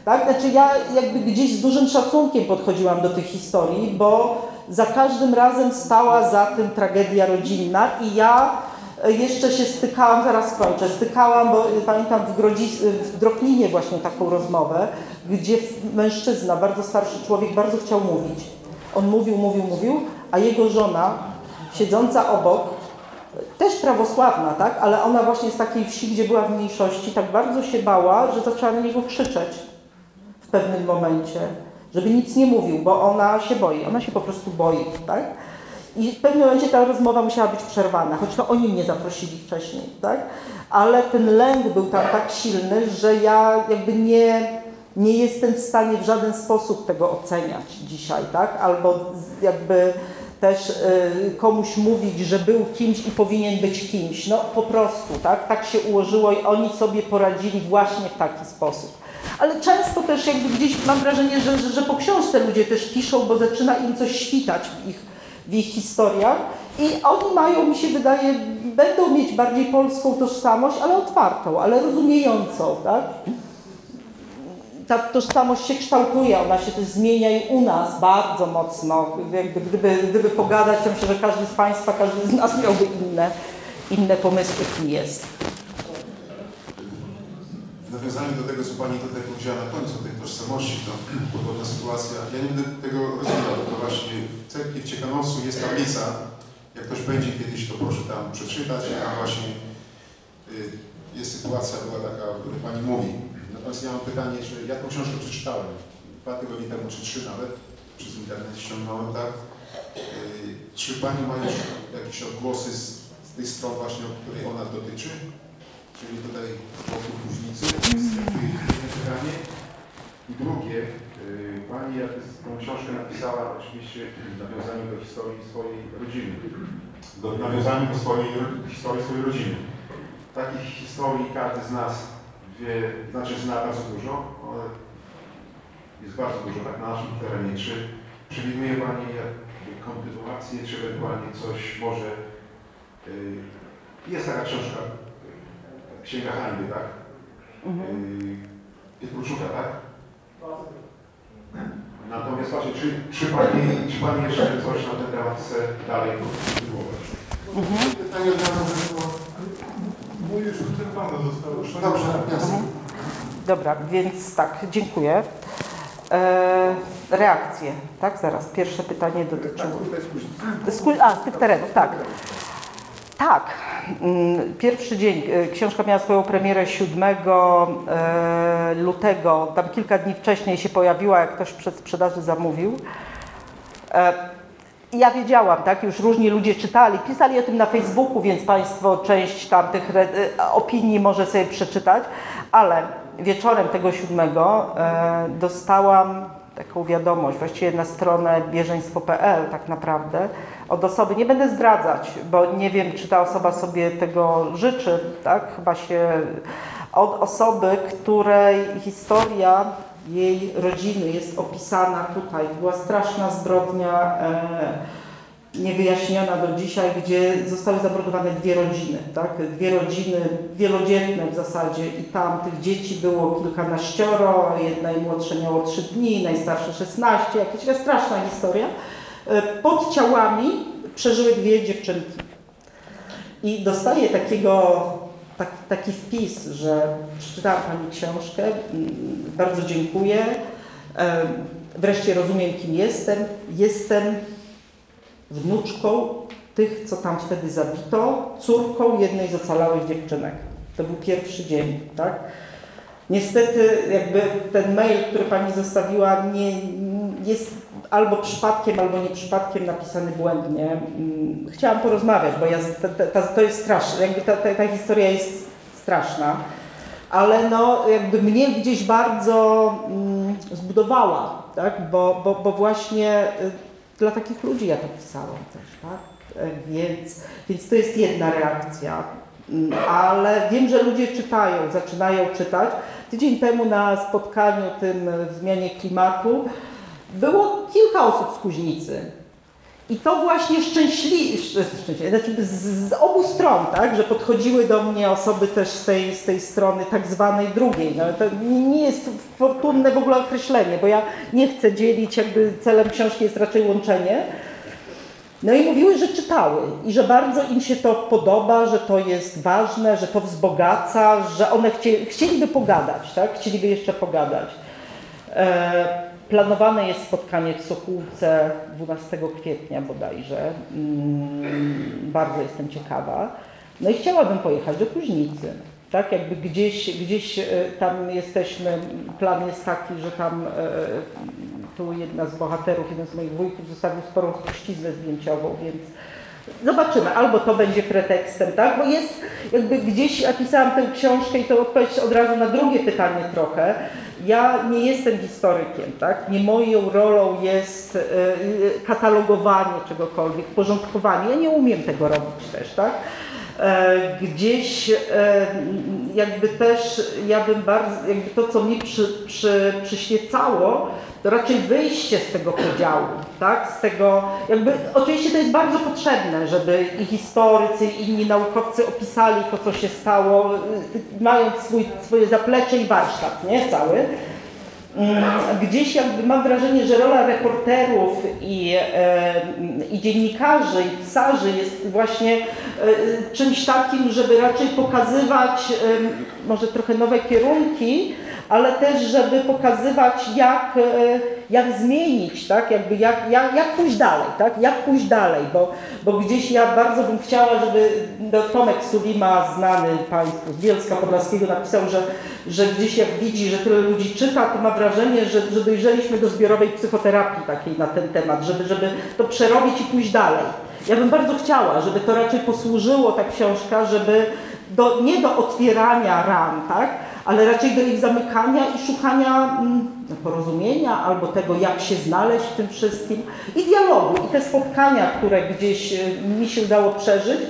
Tak? Znaczy ja jakby gdzieś z dużym szacunkiem podchodziłam do tych historii, bo za każdym razem stała za tym tragedia rodzinna i ja e, jeszcze się stykałam, zaraz skończę, stykałam, bo y, pamiętam w, Grodzis, y, w Droklinie właśnie taką rozmowę, gdzie mężczyzna, bardzo starszy człowiek, bardzo chciał mówić. On mówił, mówił, mówił, a jego żona, siedząca obok, też prawosławna, tak, ale ona właśnie z takiej wsi, gdzie była w mniejszości, tak bardzo się bała, że zaczęła na niego krzyczeć w pewnym momencie, żeby nic nie mówił, bo ona się boi, ona się po prostu boi, tak? I w pewnym momencie ta rozmowa musiała być przerwana, choć to oni mnie zaprosili wcześniej, tak? Ale ten lęk był tam tak silny, że ja jakby nie, nie jestem w stanie w żaden sposób tego oceniać dzisiaj, tak? Albo jakby też y, komuś mówić, że był kimś i powinien być kimś. No po prostu, tak? Tak się ułożyło i oni sobie poradzili właśnie w taki sposób. Ale często też jakby gdzieś mam wrażenie, że, że, że po książce ludzie też piszą, bo zaczyna im coś świtać w ich, w ich historiach i oni mają, mi się wydaje, będą mieć bardziej polską tożsamość, ale otwartą, ale rozumiejącą, tak? Ta tożsamość się kształtuje, ona się też zmienia i u nas bardzo mocno. Jakby, gdyby, gdyby pogadać, to myślę, że każdy z Państwa, każdy z nas miałby inne, inne pomysły, kim jest. W nawiązaniu do tego, co Pani tutaj powiedziała na końcu, tej tożsamości, to podobna sytuacja. Ja nie będę tego rozwijał, to właśnie w cerkwi w Ciechanosu jest tablica. Jak ktoś będzie kiedyś, to proszę tam przeczytać. Tam właśnie y, jest sytuacja, była taka, o której Pani mówi. Natomiast ja mam pytanie, czy ja tą książkę przeczytałem dwa tygodnie temu, czy trzy nawet, przez internet ściągnąłem, tak? Y, Czy Pani ma już jakieś odgłosy z, z tej strony właśnie, o której ona dotyczy? czyli tutaj wokół Kuźnicy, jest jedno pytanie. I drugie, y, Pani jak tą książkę napisała oczywiście w nawiązaniu do historii swojej rodziny, do nawiązaniu do swojej historii swojej rodziny. Takich historii każdy z nas wie, znaczy zna bardzo dużo, ale jest bardzo dużo tak na naszym terenie. Czy przewiduje Pani kontynuację, czy ewentualnie coś może... y, Jest taka książka Księga Hańby, tak? Mhm. Pietruczuka, tak? Natomiast właśnie, czy, czy, pani, czy Pani jeszcze coś na ten temat chce dalej kontynuować? Pytanie od razu już. Dobrze, jasne. Dobra, więc tak, dziękuję. E, reakcje, tak? Zaraz, pierwsze pytanie dotyczyło... Sku- A, z tych terenów, tak. Tak. Mm, Pierwszy dzień, e, książka miała swoją premierę 7 e, lutego, tam kilka dni wcześniej się pojawiła, jak ktoś przed sprzedaży zamówił. Ja wiedziałam, tak, już różni ludzie czytali, pisali o tym na Facebooku, więc Państwo część tam tych re- e, opinii może sobie przeczytać, ale wieczorem tego siódmego e, dostałam taką wiadomość, właściwie na stronę bieżeństwo.pl tak naprawdę, od osoby, nie będę zdradzać, bo nie wiem, czy ta osoba sobie tego życzy, tak, chyba się, od osoby, której historia jej rodziny jest opisana tutaj. Była straszna zbrodnia e, niewyjaśniona do dzisiaj, gdzie zostały zamordowane dwie rodziny, tak? Dwie rodziny wielodzietne w zasadzie i tam tych dzieci było kilkanaścioro, jedna najmłodsza miało trzy dni, najstarsze 16, jakaś straszna historia. E, pod ciałami przeżyły dwie dziewczynki. I dostaję takiego, tak, taki wpis, że przeczytałam Pani książkę, bardzo dziękuję, wreszcie rozumiem, kim jestem. Jestem wnuczką tych, co tam wtedy zabito, córką jednej z ocalałych dziewczynek. To był pierwszy dzień, tak? Niestety jakby ten mail, który Pani zostawiła, nie, jest albo przypadkiem, albo nie przypadkiem napisany błędnie. Mm, Chciałam porozmawiać, bo ja, ta, ta, to jest straszne, jakby ta, ta, historia jest straszna, ale no jakby mnie gdzieś bardzo mm, zbudowała, tak? bo, bo, bo właśnie y, dla takich ludzi ja to pisałam też, tak? E, Więc, więc to jest jedna reakcja. Mm, Ale wiem, że ludzie czytają, zaczynają czytać. Tydzień temu na spotkaniu tym w zmianie klimatu było kilka osób z Kuźnicy. I to właśnie szczęśliwie, szczęśliwie znaczy z, z obu stron, tak, że podchodziły do mnie osoby też z tej, z tej strony tak zwanej drugiej. No, to nie nie jest fortunne w ogóle określenie, bo ja nie chcę dzielić, jakby celem książki jest raczej łączenie. No i mówiły, że czytały i że bardzo im się to podoba, że to jest ważne, że to wzbogaca, że one chcie, chcieliby pogadać, tak? Chcieliby jeszcze pogadać. E, planowane jest spotkanie w Sokółce 12 kwietnia bodajże. Mm, bardzo jestem ciekawa. No i chciałabym pojechać do Kuźnicy. Tak, jakby gdzieś, gdzieś e, tam jesteśmy, plan jest taki, że tam e, tu jedna z bohaterów, jeden z moich wujków zostawił sporą spuściznę zdjęciową, więc zobaczymy. Albo to będzie pretekstem, tak? Bo jest jakby gdzieś, ja pisałam tę książkę i to odpowiedź od razu na drugie pytanie trochę. Ja nie jestem historykiem, tak? Nie moją rolą jest e, katalogowanie czegokolwiek, porządkowanie. Ja nie umiem tego robić też, tak? E, Gdzieś e, jakby też ja bym bardzo, jakby to co mi przy, przy, przyświecało, raczej wyjście z tego podziału, tak? Z tego, jakby, oczywiście to jest bardzo potrzebne, żeby i historycy, i inni naukowcy opisali to, co się stało, y, mając swój, swoje zaplecze i warsztat, nie? Cały. Mm, Gdzieś jakby mam wrażenie, że rola reporterów i, i dziennikarzy, i pisarzy jest właśnie e, czymś takim, żeby raczej pokazywać może trochę nowe kierunki, ale też, żeby pokazywać, jak, e, jak zmienić, tak? Jakby jak, jak, jak pójść dalej, tak? Jak pójść dalej, bo, bo gdzieś ja bardzo bym chciała, żeby no, Tomek Sulima, znany Państwu z Bielska Podlaskiego, napisał, że, że gdzieś jak widzi, że tyle ludzi czyta, to ma wrażenie, że, że dojrzeliśmy do zbiorowej psychoterapii takiej na ten temat, żeby, żeby to przerobić i pójść dalej. Ja bym bardzo chciała, żeby to raczej posłużyło ta książka, żeby do, nie do otwierania ran, tak? Ale raczej do ich zamykania i szukania mm, porozumienia albo tego, jak się znaleźć w tym wszystkim i dialogu. I te spotkania, które gdzieś e, mi się udało przeżyć,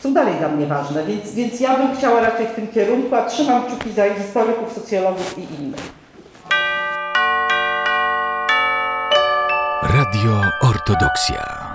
są dalej dla mnie ważne, więc, więc ja bym chciała raczej w tym kierunku, a trzymam kciuki za historyków, socjologów i innych. Radio Ortodoksja.